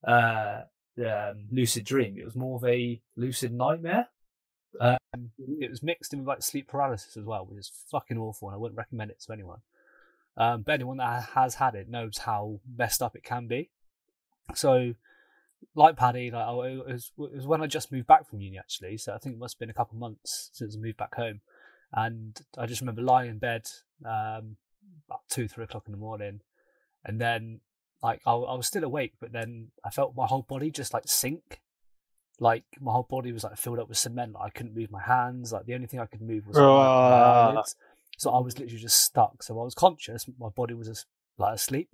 A: uh, um, lucid dream. It was more of a lucid nightmare. Um, it was mixed in with like sleep paralysis as well, which is fucking awful, and I wouldn't recommend it to anyone. Um, but anyone that has had it knows how messed up it can be. So, like Paddy, like I- it was, it was when I just moved back from uni actually. So I think it must have been a couple of months since I moved back home, and I just remember lying in bed um, about two, three o'clock in the morning, and then like I, I was still awake, but then I felt my whole body just like sink. Like my whole body was like filled up with cement. Like, I couldn't move my hands. Like the only thing I could move was like, my- eyelids. So I was literally just stuck. So I was conscious. My body was just like asleep,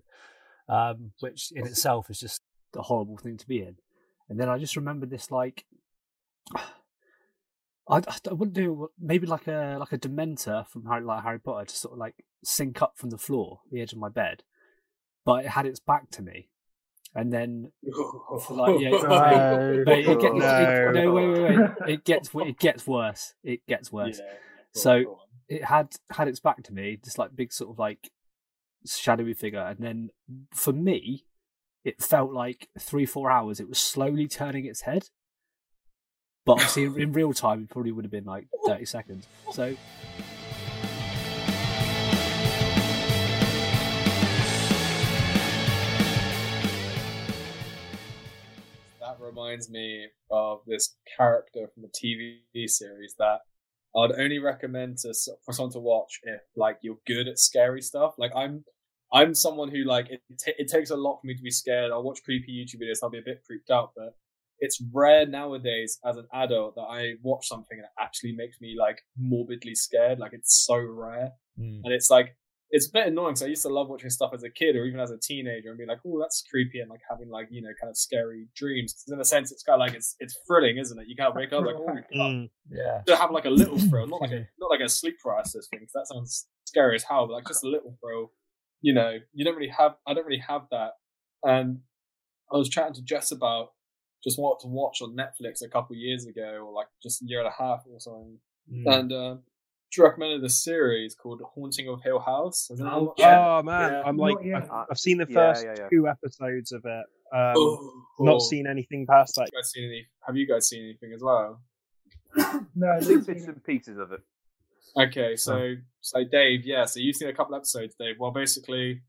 A: um, which in itself is just a horrible thing to be in. And then I just remember this like. I, I wouldn't do maybe like a like a dementor from Harry like Harry Potter to sort of like sink up from the floor, the edge of my bed, but it had its back to me, and then like yeah,
C: No.
A: but it, get,
C: No.
A: it, no wait wait wait it gets it gets worse it gets worse.
E: Yeah.
A: So-
E: on.
A: It had had its back to me, this like big sort of like shadowy figure, and then for me, it felt like three four hours. It was slowly turning its head, but obviously in, in real time, it probably would have been like thirty seconds. So
E: reminds me of this character from a TV series that I'd only recommend to for someone to watch if like you're good at scary stuff. Like I'm, I'm someone who like it. ta it takes a lot for me to be scared. I'll watch creepy YouTube videos. I'll be a bit freaked out, but it's rare nowadays as an adult that I watch something and it actually makes me like morbidly scared. Like it's so rare, hmm. and it's like it's a bit annoying because I used to love watching stuff as a kid or even as a teenager and be like, oh, that's creepy and like having like you know kind of scary dreams. 'Cause in a sense, it's kind of like it's it's thrilling, isn't it? You kind of wake up like, oh,
C: Mm.
A: yeah,
E: to have like a little thrill, not like a not like a sleep paralysis thing, because that sounds scary as hell, but like just a little thrill. You know, you don't really have. I don't really have that. And I was chatting to Jess about just what to watch on Netflix a couple years ago, or like just a year and a half or something. And um, she recommended a series called Haunting of Hill House.
A: Oh, yeah.
C: Oh man,
A: Yeah.
C: I'm like I've, I've seen the first
D: yeah, yeah.
C: two episodes of it. Um,
E: it? Oh,
C: not
E: oh.
C: seen anything past that.
E: Have you guys seen any? Have you guys seen anything as well?
B: no, I
D: Bits
B: didn't
D: bits and pieces of it.
E: Okay, so so Dave, yeah, so you've seen a couple episodes, Dave. Well, basically,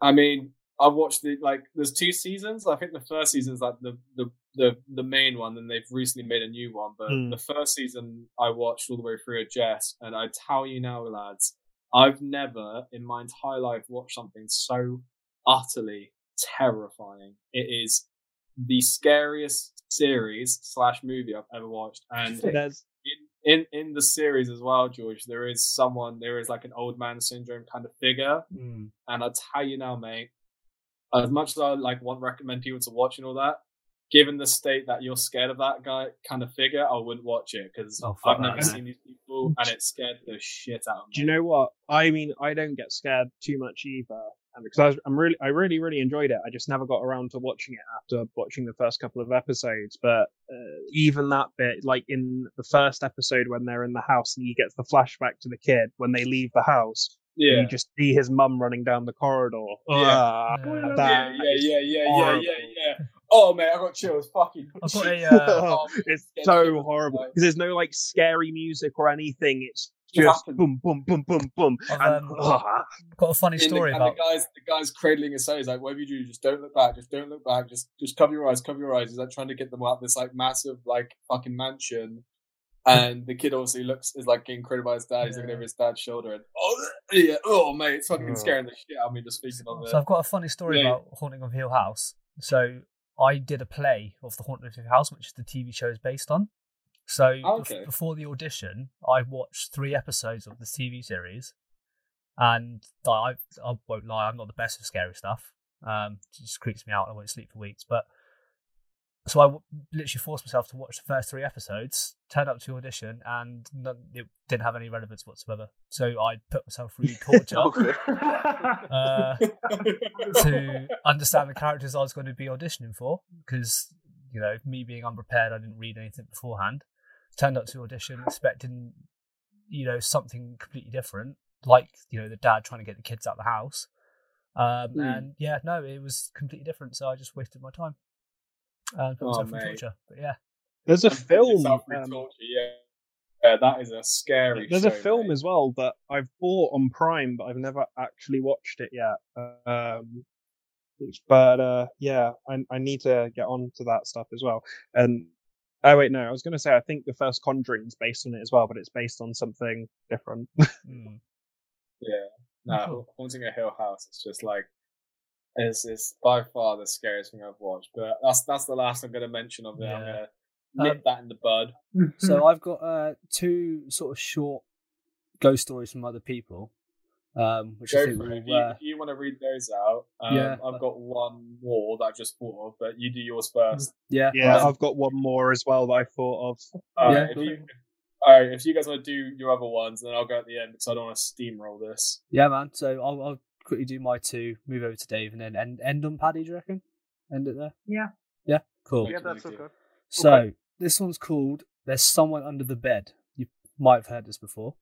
E: I mean, I've watched the like. There's two seasons. I think the first season's like the the the the main one, and they've recently made a new one. But
C: Hmm.
E: the first season I watched all the way through with Jess, and I tell you now, lads, I've never in my entire life watched something so utterly terrifying. It is the scariest series slash movie I've ever watched, and
C: There's
E: in, in in the series as well, George, there is someone, there is like an old man syndrome kind of figure,
A: Mm.
E: and I tell you now, mate, as much as I like want to recommend people to watch and all that, given the state that you're scared of that guy kind of figure, I wouldn't watch it because
A: Oh,
E: I've never
A: that,
E: seen these people, and it scared the shit out of me.
C: Do you know what? I mean, I don't get scared too much either, because I was, I'm really, I really, really enjoyed it. I just never got around to watching it after watching the first couple of episodes. But uh, even that bit, like in the first episode when they're in the house and he gets the flashback to the kid when they leave the house, and
E: Yeah.
C: you just see his mum running down the corridor.
E: Yeah.
C: Ah,
A: Yeah.
E: Yeah,
C: that
E: yeah, yeah, yeah, yeah, yeah, yeah. Oh man, I got chills. Fucking.
A: I've got a, uh,
E: Oh,
C: it's so horrible because there's no like scary music or anything. It's just
E: happens.
C: boom, boom, boom, boom, boom.
A: I've,
C: And,
A: um,
C: ah,
A: got a funny
E: And the-
A: story
E: and
A: about
E: the guys. The guys cradling his son. He's like, "Whatever you do, just don't look back. Just don't look back. Just just cover your eyes. Cover your eyes." He's like trying to get them out this like massive like fucking mansion. And the kid obviously looks is like getting credited by his dad. He's looking over his dad's shoulder and oh yeah, oh mate, it's fucking
D: Oh.
E: scaring the shit out of me just thinking of it.
A: So I've got a funny story
E: Yeah.
A: about Haunting of Hill House. So I did a play of the Haunting of Hill House, which the TV show is based on. So bef-
E: Okay.
A: before the audition, I watched three episodes of the TV series, and I, I won't lie, I'm not the best with scary stuff. Um, it just creeps me out. I won't sleep for weeks. But so I w- literally forced myself to watch the first three episodes, turned up to audition, and none, it didn't have any relevance whatsoever. So I put myself through torture uh, to understand the characters I was going to be auditioning for because you know me being unprepared, I didn't read anything beforehand. Turned up to audition expecting you know something completely different, like you know the dad trying to get the kids out of the house. Um,
C: Hmm.
A: And yeah, no, it was completely different. So I just wasted my time and put
E: Oh,
A: myself through
E: mate.
A: torture. But yeah,
C: There's a film.
E: Yourself through
C: um,
E: torture, yeah. yeah, that is a scary.
C: There's a film
E: mate.
C: as well that I've bought on Prime, but I've never actually watched it yet. Um, but uh, yeah, I, I need to get on to that stuff as well. And oh wait, no, I was going to say I think the first Conjuring is based on it as well, but it's based on something different.
A: Mm.
E: Yeah. No,
A: Cool.
E: Haunting a Hill House. It's just like it's it's by far the scariest thing I've watched. But that's that's the last I'm going to mention of it. I'm going to nip
A: Um,
E: that in the bud.
A: So I've got uh, two sort of short ghost stories from other people, um, which I
E: Go
A: think
E: for it.
A: will.
E: If you,
A: Uh,
E: if you want to read those out, um,
A: Yeah.
E: I've got one more that I just thought of, but you do yours first.
A: yeah,
C: yeah,
A: um,
C: I've got one more as well that I thought of.
E: All
A: Yeah,
E: right, if you, all right, if you guys want to do your other ones, then I'll go at the end because I don't want to steamroll this.
A: yeah, man. So I'll, I'll quickly do my two, move over to Dave, and then end, end on Paddy. Do you reckon? End it there.
B: Yeah.
A: Yeah. Cool.
E: Yeah, that's okay.
A: So this one's called "There's Someone Under the Bed." You might have heard this before.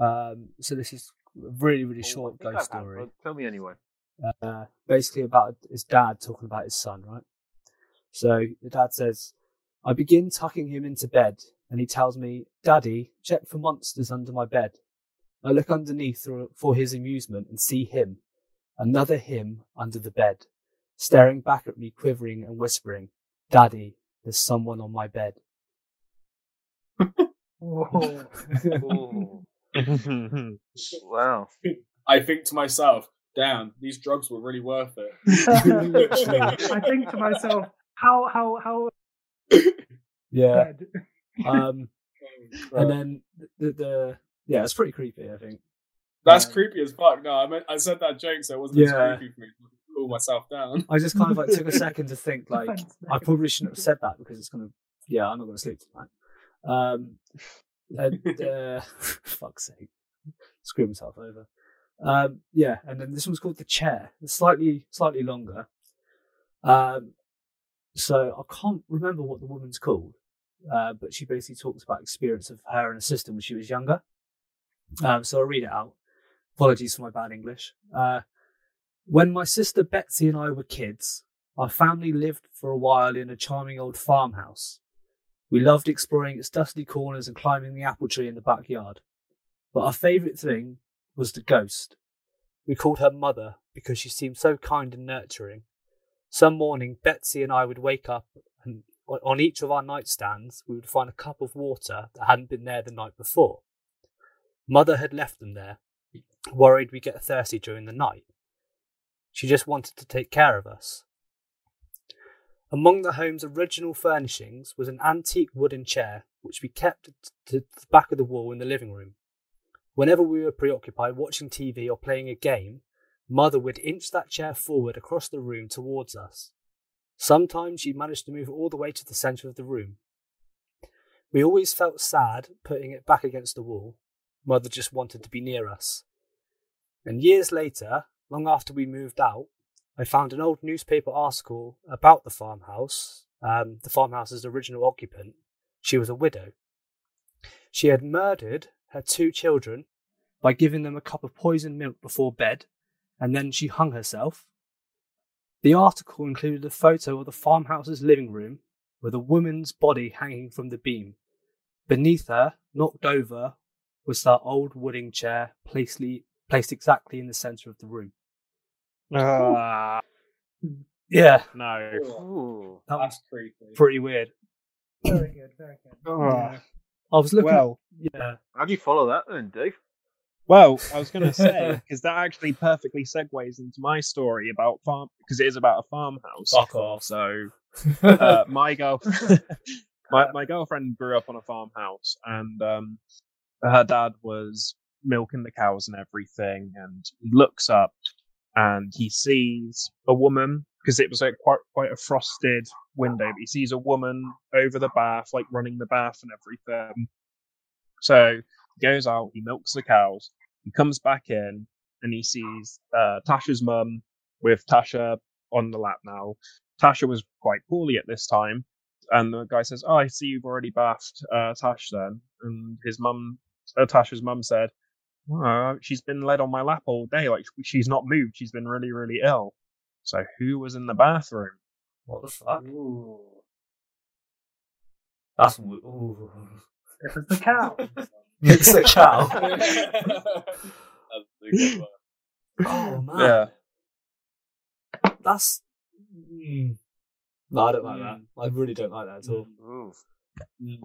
A: Um, so this is a really, really
D: Oh,
A: short ghost
D: I have,
A: story.
D: but Tell me anyway.
A: uh, basically about his dad talking about his son, right? So the dad says, I begin tucking him into bed, and he tells me, Daddy, check for monsters under my bed. I look underneath for, for his amusement and see him, another him under the bed, staring back at me, quivering and whispering, Daddy, there's someone on my bed.
B: Whoa.
D: Ooh, wow.
E: I think to myself, damn, these drugs were really worth it.
B: I think to myself, how how how
A: Yeah. Um, and then the, the, yeah, it's pretty creepy, I think.
E: That's
A: um,
E: creepy as fuck. No, I meant I said that joke, so it wasn't
A: Yeah.
E: creepy for me. to Cool myself down.
A: I just kind of like took a second to think, like, I probably shouldn't have said that because it's gonna. Yeah, I'm not gonna sleep tonight. Um, and, uh, fuck's sake, screw myself over. Um, yeah, and then this one's called the chair. It's slightly, slightly longer. Um, so I can't remember what the woman's called, uh, but she basically talks about experience of her and her sister when she was younger. Um, so I'll read it out. Apologies for my bad English. Uh, when my sister Betsy and I were kids, our family lived for a while in a charming old farmhouse. We loved exploring its dusty corners and climbing the apple tree in the backyard. But our favourite thing was the ghost. We called her Mother because she seemed so kind and nurturing. Some morning, Betsy and I would wake up, and on- each of our nightstands, we would find a cup of water that hadn't been there the night before. Mother had left them there, worried we'd get thirsty during the night. She just wanted to take care of us. Among the home's original furnishings was an antique wooden chair, which we kept to the back of the wall in the living room. Whenever we were preoccupied watching TV or playing a game, Mother would inch that chair forward across the room towards us. Sometimes she managed to move it all the way to the centre of the room. We always felt sad putting it back against the wall. Mother just wanted to be near us. And years later, long after we moved out, I found an old newspaper article about the farmhouse, um, the farmhouse's original occupant. She was a widow. She had murdered her two children by giving them a cup of poisoned milk before bed, and then she hung herself. The article included a photo of the farmhouse's living room with a woman's body hanging from the beam. Beneath her, knocked over, was that old wooden chair placed, placed exactly in the centre of the room.
C: Ah,
A: Yeah,
C: no.
D: Ooh.
A: that was
E: That's creepy.
A: pretty weird.
B: Very good, very good.
A: I was looking.
C: well,
A: yeah,
D: How do you follow that then, Dave?
C: well, I was going to say because that actually perfectly segues into my story about farm because it is about a farmhouse.
A: Fuck off.
C: So uh, my girl, My my girlfriend grew up on a farmhouse, and um, her dad was milking the cows and everything. And he looks up, and he sees a woman because it was like quite quite a frosted window. But he sees a woman over the bath, like running the bath and everything. So he goes out, he milks the cows, he comes back in, and he sees uh, Tasha's mum with Tasha on the lap now. Tasha was quite poorly at this time, and the guy says, "Oh, I see you've already bathed uh, Tash then." And his mum, uh, Tasha's mum, said, "Oh, she's been led on my lap all day. Like she's not moved. She's been really, really ill." So who was in the bathroom?
A: What the fuck?
E: Ooh.
A: That's w- ooh.
B: It was the cow.
A: it's the cow.
E: That's a good one.
A: oh man,
C: Yeah,
A: that's. Mm. No, I don't like that. I really don't like that at all.
D: Ooh.
E: Mm.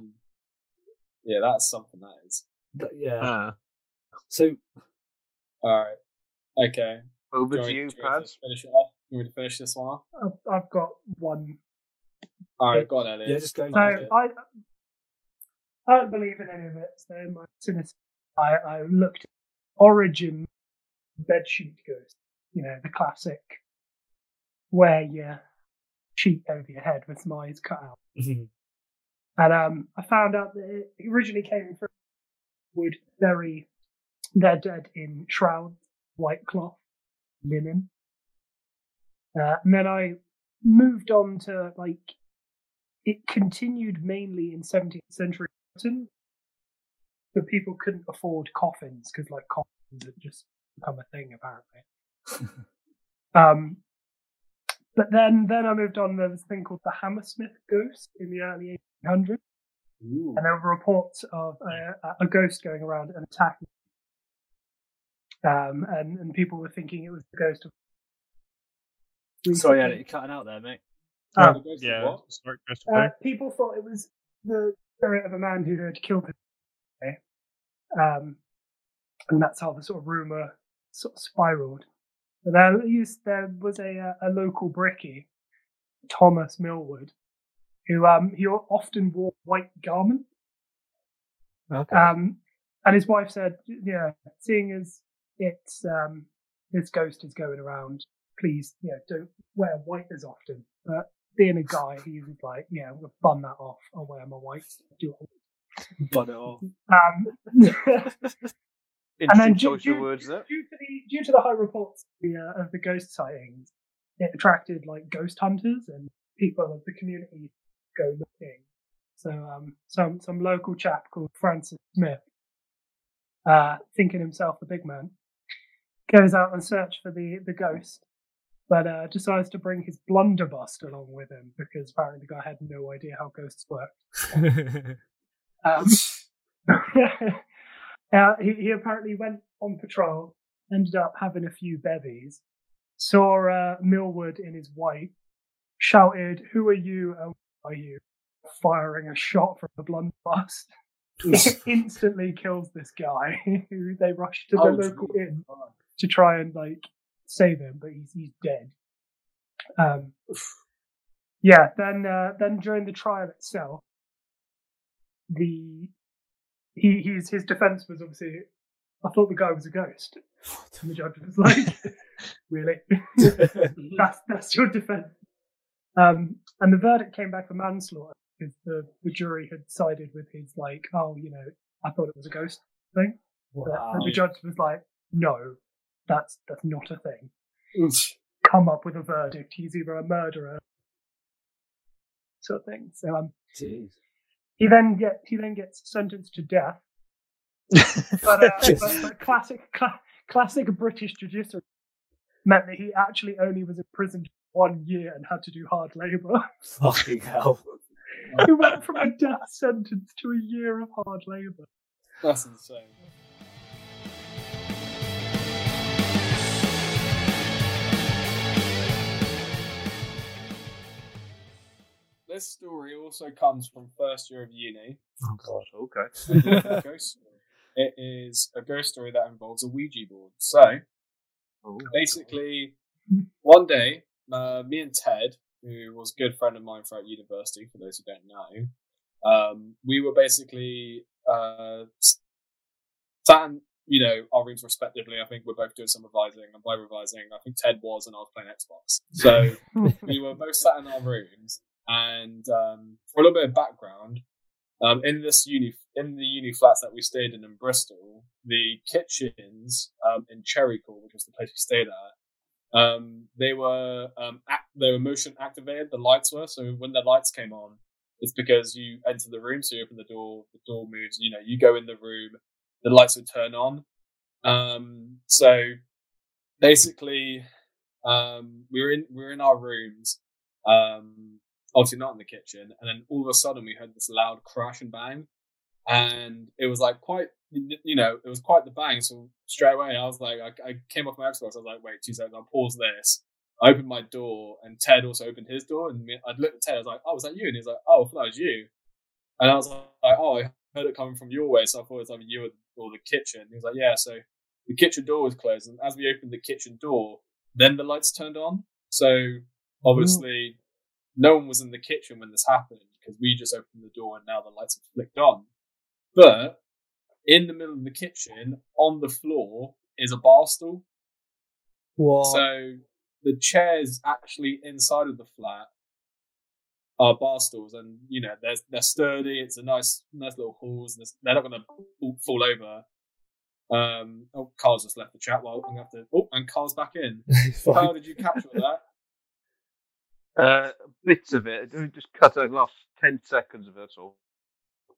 E: Yeah, that's something that is.
A: But, yeah.
C: Ah.
A: So
E: All right. Okay.
D: Over
E: Do
D: to
E: you
D: you,
E: want- do you want me
D: Pads.
E: Finish it off. You want me to finish this one off?
B: I've, I've got one.
E: All right, go on, Elliott.
A: yeah, just go.
B: So I, I don't believe in any of it. So in my cynicism, I, I looked at origin bedsheet ghost. You know, the classic where you sheet over your head with some eyes cut out.
A: Mhm.
B: And um, I found out that it originally came from would bury their dead in shrouds, white cloth, linen. Uh, and then I moved on to like it continued mainly in 17th century Britain, but people couldn't afford coffins because like coffins had just become a thing apparently. um, but then then I moved on. There was a thing called the Hammersmith ghost in the early 1800s.
E: Ooh.
B: And there were reports of a, a ghost going around and attacking. Um, and, and people were thinking it was the ghost of.
A: Sorry, Elliott, you're cutting out there, mate.
B: Oh.
E: The
C: yeah.
E: what?
C: Start just
B: Uh, people thought it was the spirit of a man who had killed him. Um, and that's how the sort of rumor sort of spiraled. Used, there was a, uh, a local brickie, Thomas Millwood, who um, he often wore white garments.
A: Okay.
B: Um, and his wife said, "Yeah, seeing as it's um, this ghost is going around, please, yeah, don't wear white as often." But being a guy, he was like, "Yeah, we'll bun that off. I'll wear my white. Do it."
A: Bun it off.
B: Um,
D: Interesting
B: then due-
D: choice
B: due-
D: of words there.
B: due to the due to the high reports of the, uh, of the ghost sightings, it attracted like ghost hunters and people of the community go looking. So um, some some local chap called Francis Smith, uh, thinking himself the big man, goes out and search for the the ghost, but uh, decides to bring his blunderbuss along with him because apparently the guy had no idea how ghosts work. Um, uh, he, he apparently went on patrol, ended up having a few bevies, saw uh, Millwood in his white, shouted, "Who are you? And are you?" Firing a shot from the blunderbuss. instantly kills this guy. who they rush to the
E: Oh,
B: local
E: geez.
B: inn to try and like save him, but he's he's dead. Um, yeah. Then uh, then during the trial itself, the he his his defense was obviously I thought the guy was a ghost. And the judge was like, really? that's that's your defense. Um, and the verdict came back for manslaughter because the, the jury had sided with his like, oh, you know, I thought it was a ghost thing. But
A: wow.
B: the judge was like, no, that's that's not a thing. Come up with a verdict. He's either a murderer, sort of thing. So um,
A: Jeez.
B: He then get he then gets sentenced to death. But, uh, but, but classic cla- classic British judiciary meant that he actually only was imprisoned one year and had to do hard labour.
A: Fucking hell.
B: he went from a death sentence to a year of hard labour.
E: That's insane. This story also comes from first year of uni.
A: Oh god.
D: Okay.
E: Ghost. It is a ghost story that involves a Ouija board. So, basically, one day, uh, me and Ted, who was a good friend of mine throughout university, for those who don't know, Um, we were basically uh, sat in, you know, our rooms respectively. I think we're both doing some revising, and by revising, I think Ted was, and I was playing Xbox. So we were both sat in our rooms, and um, for a little bit of background, um, in this uni, in the uni flats that we stayed in in Bristol, the kitchens um, in Cherry Court, which was the place we stayed at, um, they were um, act- they were motion activated. The lights were so when the lights came on, it's because you enter the room, so you open the door, the door moves. You know, you go in the room, the lights would turn on. Um, so basically, um, we were in we were in our rooms. Obviously not in the kitchen. And then all of a sudden we heard this loud crash and bang. And it was like quite, you know, it was quite the bang. So straight away I was like, I, I came off my Xbox. I was like, wait, two seconds, I'll pause this. I opened my door and Ted also opened his door. And I'd looked at Ted, I was like, oh, was that you? And he was like, oh, I thought that was you. And I was like, oh, I heard it coming from your way. So I thought it was either you or, or the kitchen. He was like, yeah. So the kitchen door was closed. And as we opened the kitchen door, then the lights turned on. So oh, obviously no one was in the kitchen when this happened because we just opened the door and now the lights have flicked on. But in the middle of the kitchen, on the floor, is a bar stool.
A: What?
E: So the chairs actually inside of the flat are bar stools, and you know they're they're sturdy. It's a nice nice little halls. They're not going to fall over. Um, oh, Carl's just left the chat. Well, I'm gonna have to. Oh, and Carl's back in. How did you capture that?
D: Uh, bits of it. Just cut a last ten seconds of it all.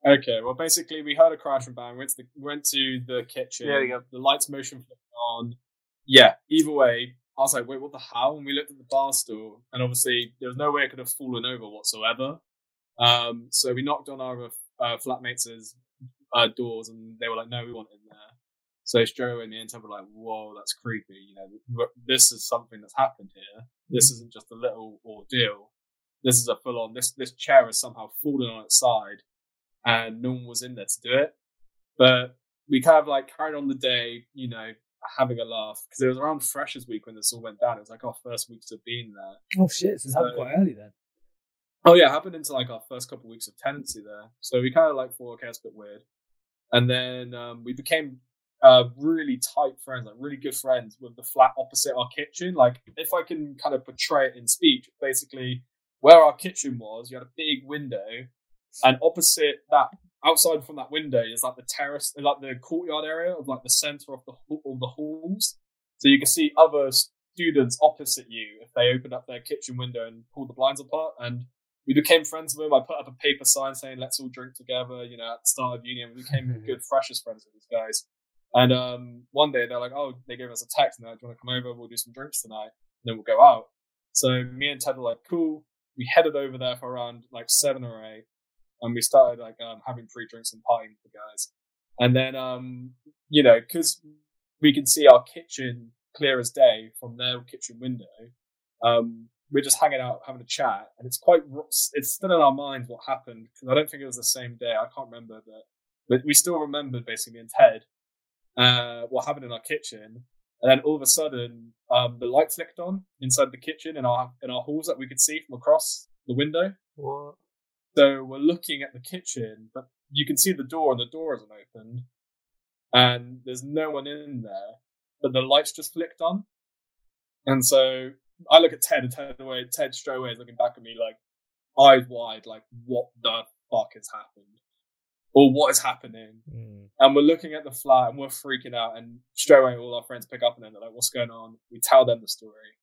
E: Okay, well, basically, we heard a crash and bang. Went to the went to the kitchen.
D: There you go.
E: The lights motion flipped on. Yeah. Either way, I was like, "Wait, what the hell?" And we looked at the bar stool, and obviously, there was no way it could have fallen over whatsoever. Um, so we knocked on our uh, flatmates' uh, doors, and they were like, "No, we want in there." So straight away, me and Ted were like, "Whoa, that's creepy." You know, this is something that's happened here. This isn't just a little ordeal. This is a full on. This this chair has somehow fallen on its side, and no one was in there to do it. But we kind of like carried on the day, you know, having a laugh because it was around Freshers Week when this all went down. It was like our first weeks of being there.
A: Oh shit! So it happened quite early then.
E: Oh yeah, it happened into like our first couple of weeks of tenancy there. So we kind of like thought, okay, it's a bit weird. And then um, we became uh, really tight friends, like really good friends with the flat opposite our kitchen. Like if I can kind of portray it in speech, basically where our kitchen was, you had a big window, and opposite that, outside from that window, is like the terrace, like the courtyard area of like the center of the of the halls. So you can see other students opposite you if they opened up their kitchen window and pulled the blinds apart. And we became friends with them. I put up a paper sign saying "Let's all drink together." You know, at the start of uni, and we became good freshest friends with these guys. And um, one day they're like, "Oh, they gave us a text like, do you want to come over? We'll do some drinks tonight, and then we'll go out." So me and Ted were like, "Cool." We headed over there for around like seven or eight, and we started like um, having free drinks and partying with the guys. And then, um, you know, because we can see our kitchen clear as day from their kitchen window, um, we're just hanging out, having a chat, and it's quite, it's still in our minds what happened because I don't think it was the same day. I can't remember, but but we still remembered basically me and Ted uh, what happened in our kitchen. And then all of a sudden, um, the light flicked on inside the kitchen in our in our halls that we could see from across the window.
D: What?
E: So we're looking at the kitchen, but you can see the door and the door isn't opened. And there's no one in there, but the lights just flicked on. And so I look at Ted and Ted away, Ted straight away is looking back at me like eyes wide, like what the fuck has happened? Or what is happening? And we're looking at the flat and we're freaking out. And straight away, all our friends pick up and they're like, what's going on? We tell them the story.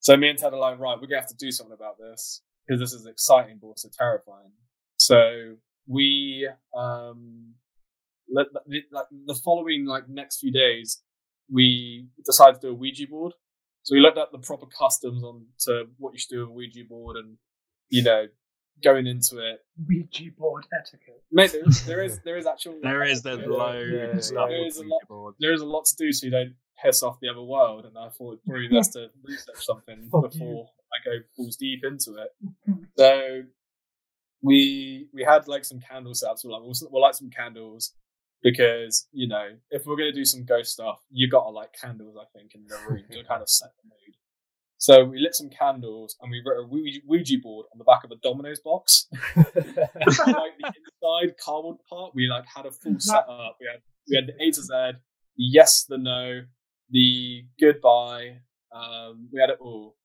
E: So me and Ted are like, right, we're going to have to do something about this because this is exciting, but also terrifying. So we, um, let, the, like the following like next few days, we decided to do a Ouija board. So we looked at the proper customs on to what you should do with a Ouija board and, you know, going into it.
B: Ouija board etiquette.
E: Mate, there is, there is, there is actual.
C: There is there's loads
D: yeah,
C: of stuff.
E: there is a lot-
C: Ouija
E: there is a lot to do so you don't piss off the other world, and I thought it's probably best to research something
B: Fuck
E: before I go balls deep into it. Mm-hmm. So we we had like some candle sets. We're like we'll, we'll light some candles because you know if we're gonna do some ghost stuff, you gotta light candles. I think in the room to kind of set the mood. So we lit some candles and we wrote a Ouija- Ouija board on the back of a Domino's box. like the inside cardboard part, we like had a full setup. We had we had the A to Z, the yes, the no, the goodbye. Um, we had it all,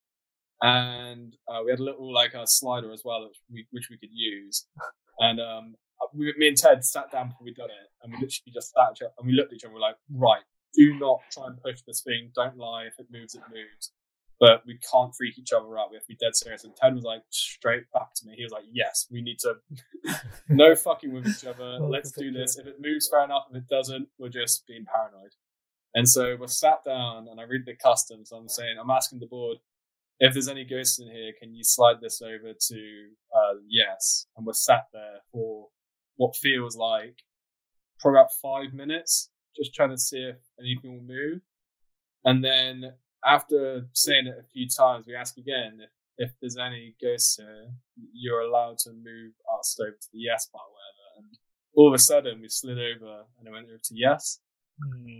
E: and uh, we had a little like a slider as well, which we which we could use. And um, we, me and Ted sat down before we'd done it, and we literally just sat each and we looked at each other. and We're like, right, do not try and push this thing. Don't lie. If it moves, it moves. But we can't freak each other out. We have to be dead serious. And Ted was like straight back to me. He was like, "Yes, we need to no fucking with each other. Let's do this. If it moves, fair enough. If it doesn't, we're just being paranoid." And so we're sat down, and I read the customs. I'm saying, I'm asking the board if there's any ghosts in here. Can you slide this over to uh, yes? And we're sat there for what feels like probably about five minutes, just trying to see if anything will move. And then after saying it a few times, we ask again if, if there's any ghosts here, you're allowed to move us over to the yes part, whatever. And all of a sudden, we slid over and it went over to yes.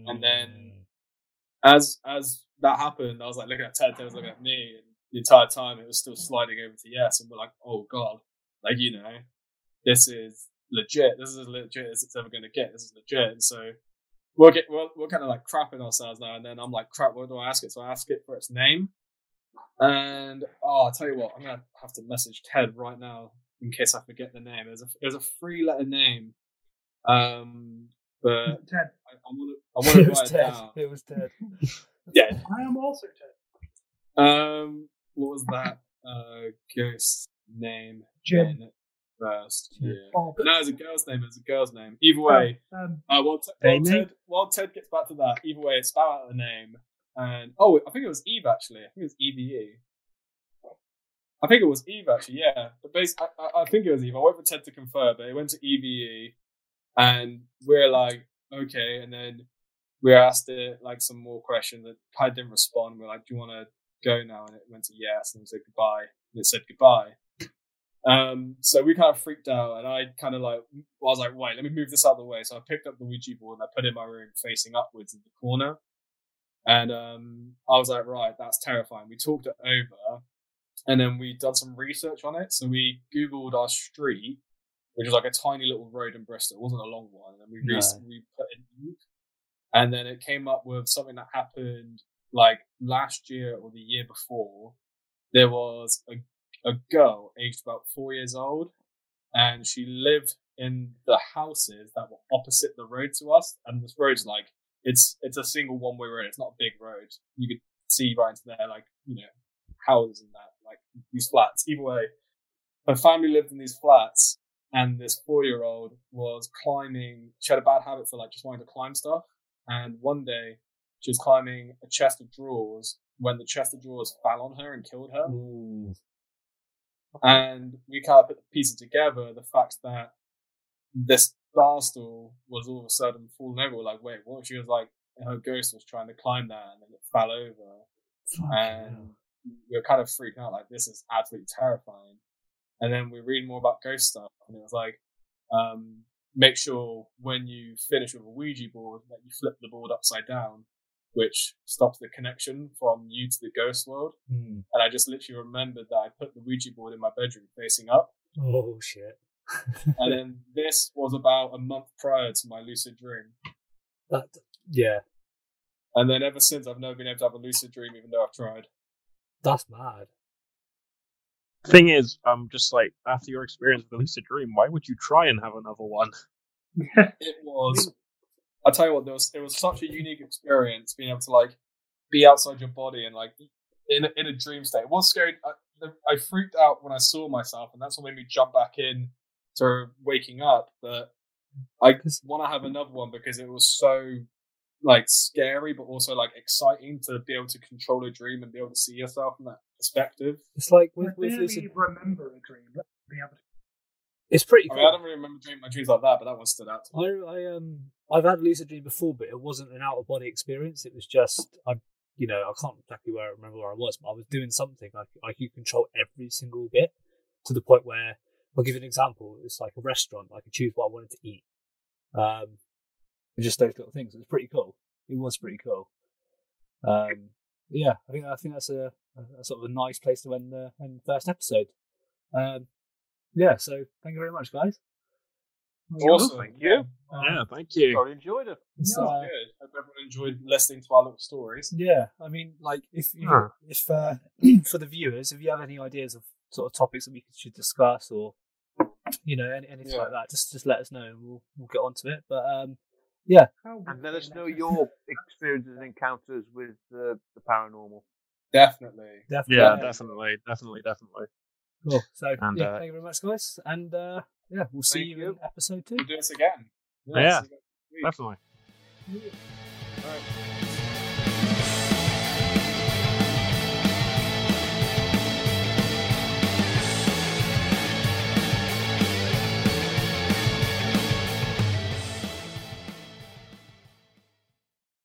E: And then hmm. as as that happened, I was like looking at Ted, Ted was looking at me, and the entire time it was still sliding over to yes, and we're like, oh god, like you know, this is legit. This is as legit as it's ever going to get. This is legit. And so we're get we're, we're kind of like crapping ourselves now, and then I'm like, crap, what do I ask it? So I ask it for its name, and oh, I'll tell you what, I'm gonna have to message Ted right now in case I forget the name. There's a there's a three letter name, um, but
B: Ted.
E: I, I want to I want to
A: it
E: write
A: was
E: it
A: Ted.
E: down.
A: It was Ted.
E: Yeah,
B: I am also Ted.
E: Um, what was that? Uh, ghost name.
B: Jim.
E: Then First, yeah.
B: Bob.
E: No, it's a girl's name. It's a girl's name. Either way,
B: Um,
E: uh, while, Ted, while, Ted, while Ted gets back to that, either way, it's spell out the name. And oh, I think it was Eve actually. I think it was EVE. I think it was Eve actually. Yeah, but basically, I, I, I think it was Eve. I wait for Ted to confirm, but it went to EVE, and we're like, okay, and then we asked it like some more questions that Ted didn't respond. We're like, do you want to go now? And it went to yes, and we said goodbye, and it said goodbye. Um, so we kind of freaked out, and I kind of like, well, I was like, wait, let me move this out of the way. So I picked up the Ouija board and I put it in my room facing upwards in the corner. And um, I was like, right, that's terrifying. We talked it over, and then we done some research on it. So we Googled our street, which was like a tiny little road in Bristol. It wasn't a long one. And we
A: No.
E: we put in and then it came up with something that happened like last year or the year before. There was a a girl aged about four years old, and she lived in the houses that were opposite the road to us. And this road's like it's it's a single one way road. It's not a big road. You could see right into there, like you know, houses and that, like these flats. Either way, her family lived in these flats, and this four year old was climbing. She had a bad habit for like just wanting to climb stuff. And one day, she was climbing a chest of drawers when the chest of drawers fell on her and killed her.
A: Ooh.
E: And we kind of put the pieces together, the fact that this bar stool was all of a sudden falling over. We're like, wait, what? She was like, her ghost was trying to climb that and then it fell over.
A: Fucking
E: And we were kind of freaking out, like, this is absolutely terrifying. And then we read more about ghost stuff, and it was like, um, make sure when you finish with a Ouija board that you flip the board upside down, which stops the connection from you to the ghost world.
A: Hmm.
E: And I just literally remembered that I put the Ouija board in my bedroom facing up.
A: Oh shit.
E: And then this was about a month prior to my lucid dream.
A: That yeah,
E: And then ever since, I've never been able to have a lucid dream, even though I've tried.
A: that's mad.
C: Thing is, I'm um, just like after your experience with the lucid dream, why would you try and have another one?
E: It was, I tell you what, there was, it was such a unique experience being able to like be outside your body and like in in a dream state. It was scary. I, I freaked out when I saw myself, and that's what made me jump back in to waking up. But I want to have another one because it was so like scary, but also like exciting to be able to control a dream and be able to see yourself from that perspective.
A: It's like
B: I
A: with, with
B: really remember a dream. Be able to
A: it's pretty
E: I mean, I don't really remember dreaming my dreams like that, but that one stood out. To me.
A: I, I um I've had lucid dream before, but it wasn't an out of body experience. It was just I you know I can't exactly where I remember where I was, but I was doing something I I could control every single bit to the point where I'll give you an example. It's like a restaurant. I could choose what I wanted to eat. Um, just those little things. It was pretty cool. It was pretty cool. Um, yeah, I think I think that's a, a, a sort of a nice place to end the, end the first episode. Um, yeah, so thank you very much, guys.
E: Awesome.
D: Thank you.
A: Um,
C: Yeah, thank you.
D: Thoroughly enjoyed it.
A: it's,
E: That was
A: uh,
E: good. Hope everyone enjoyed listening to our little stories.
A: Yeah, I mean, like if you,
C: Yeah.
A: if uh, for the viewers, if you have any ideas of sort of topics that we should discuss or you know any, anything
E: Yeah.
A: like that, just just let us know and we'll we'll get onto it. But um, yeah,
D: And let us know your experiences and encounters with the, the paranormal.
E: Definitely.
A: definitely.
C: Yeah, definitely, definitely, definitely.
A: Cool. So
C: And,
A: yeah,
C: uh,
A: thank you very much, guys, and uh, yeah, we'll see you,
E: you.
A: in episode two.
E: We'll do this again.
C: Yeah.
E: see you next.
C: Definitely.
E: All right.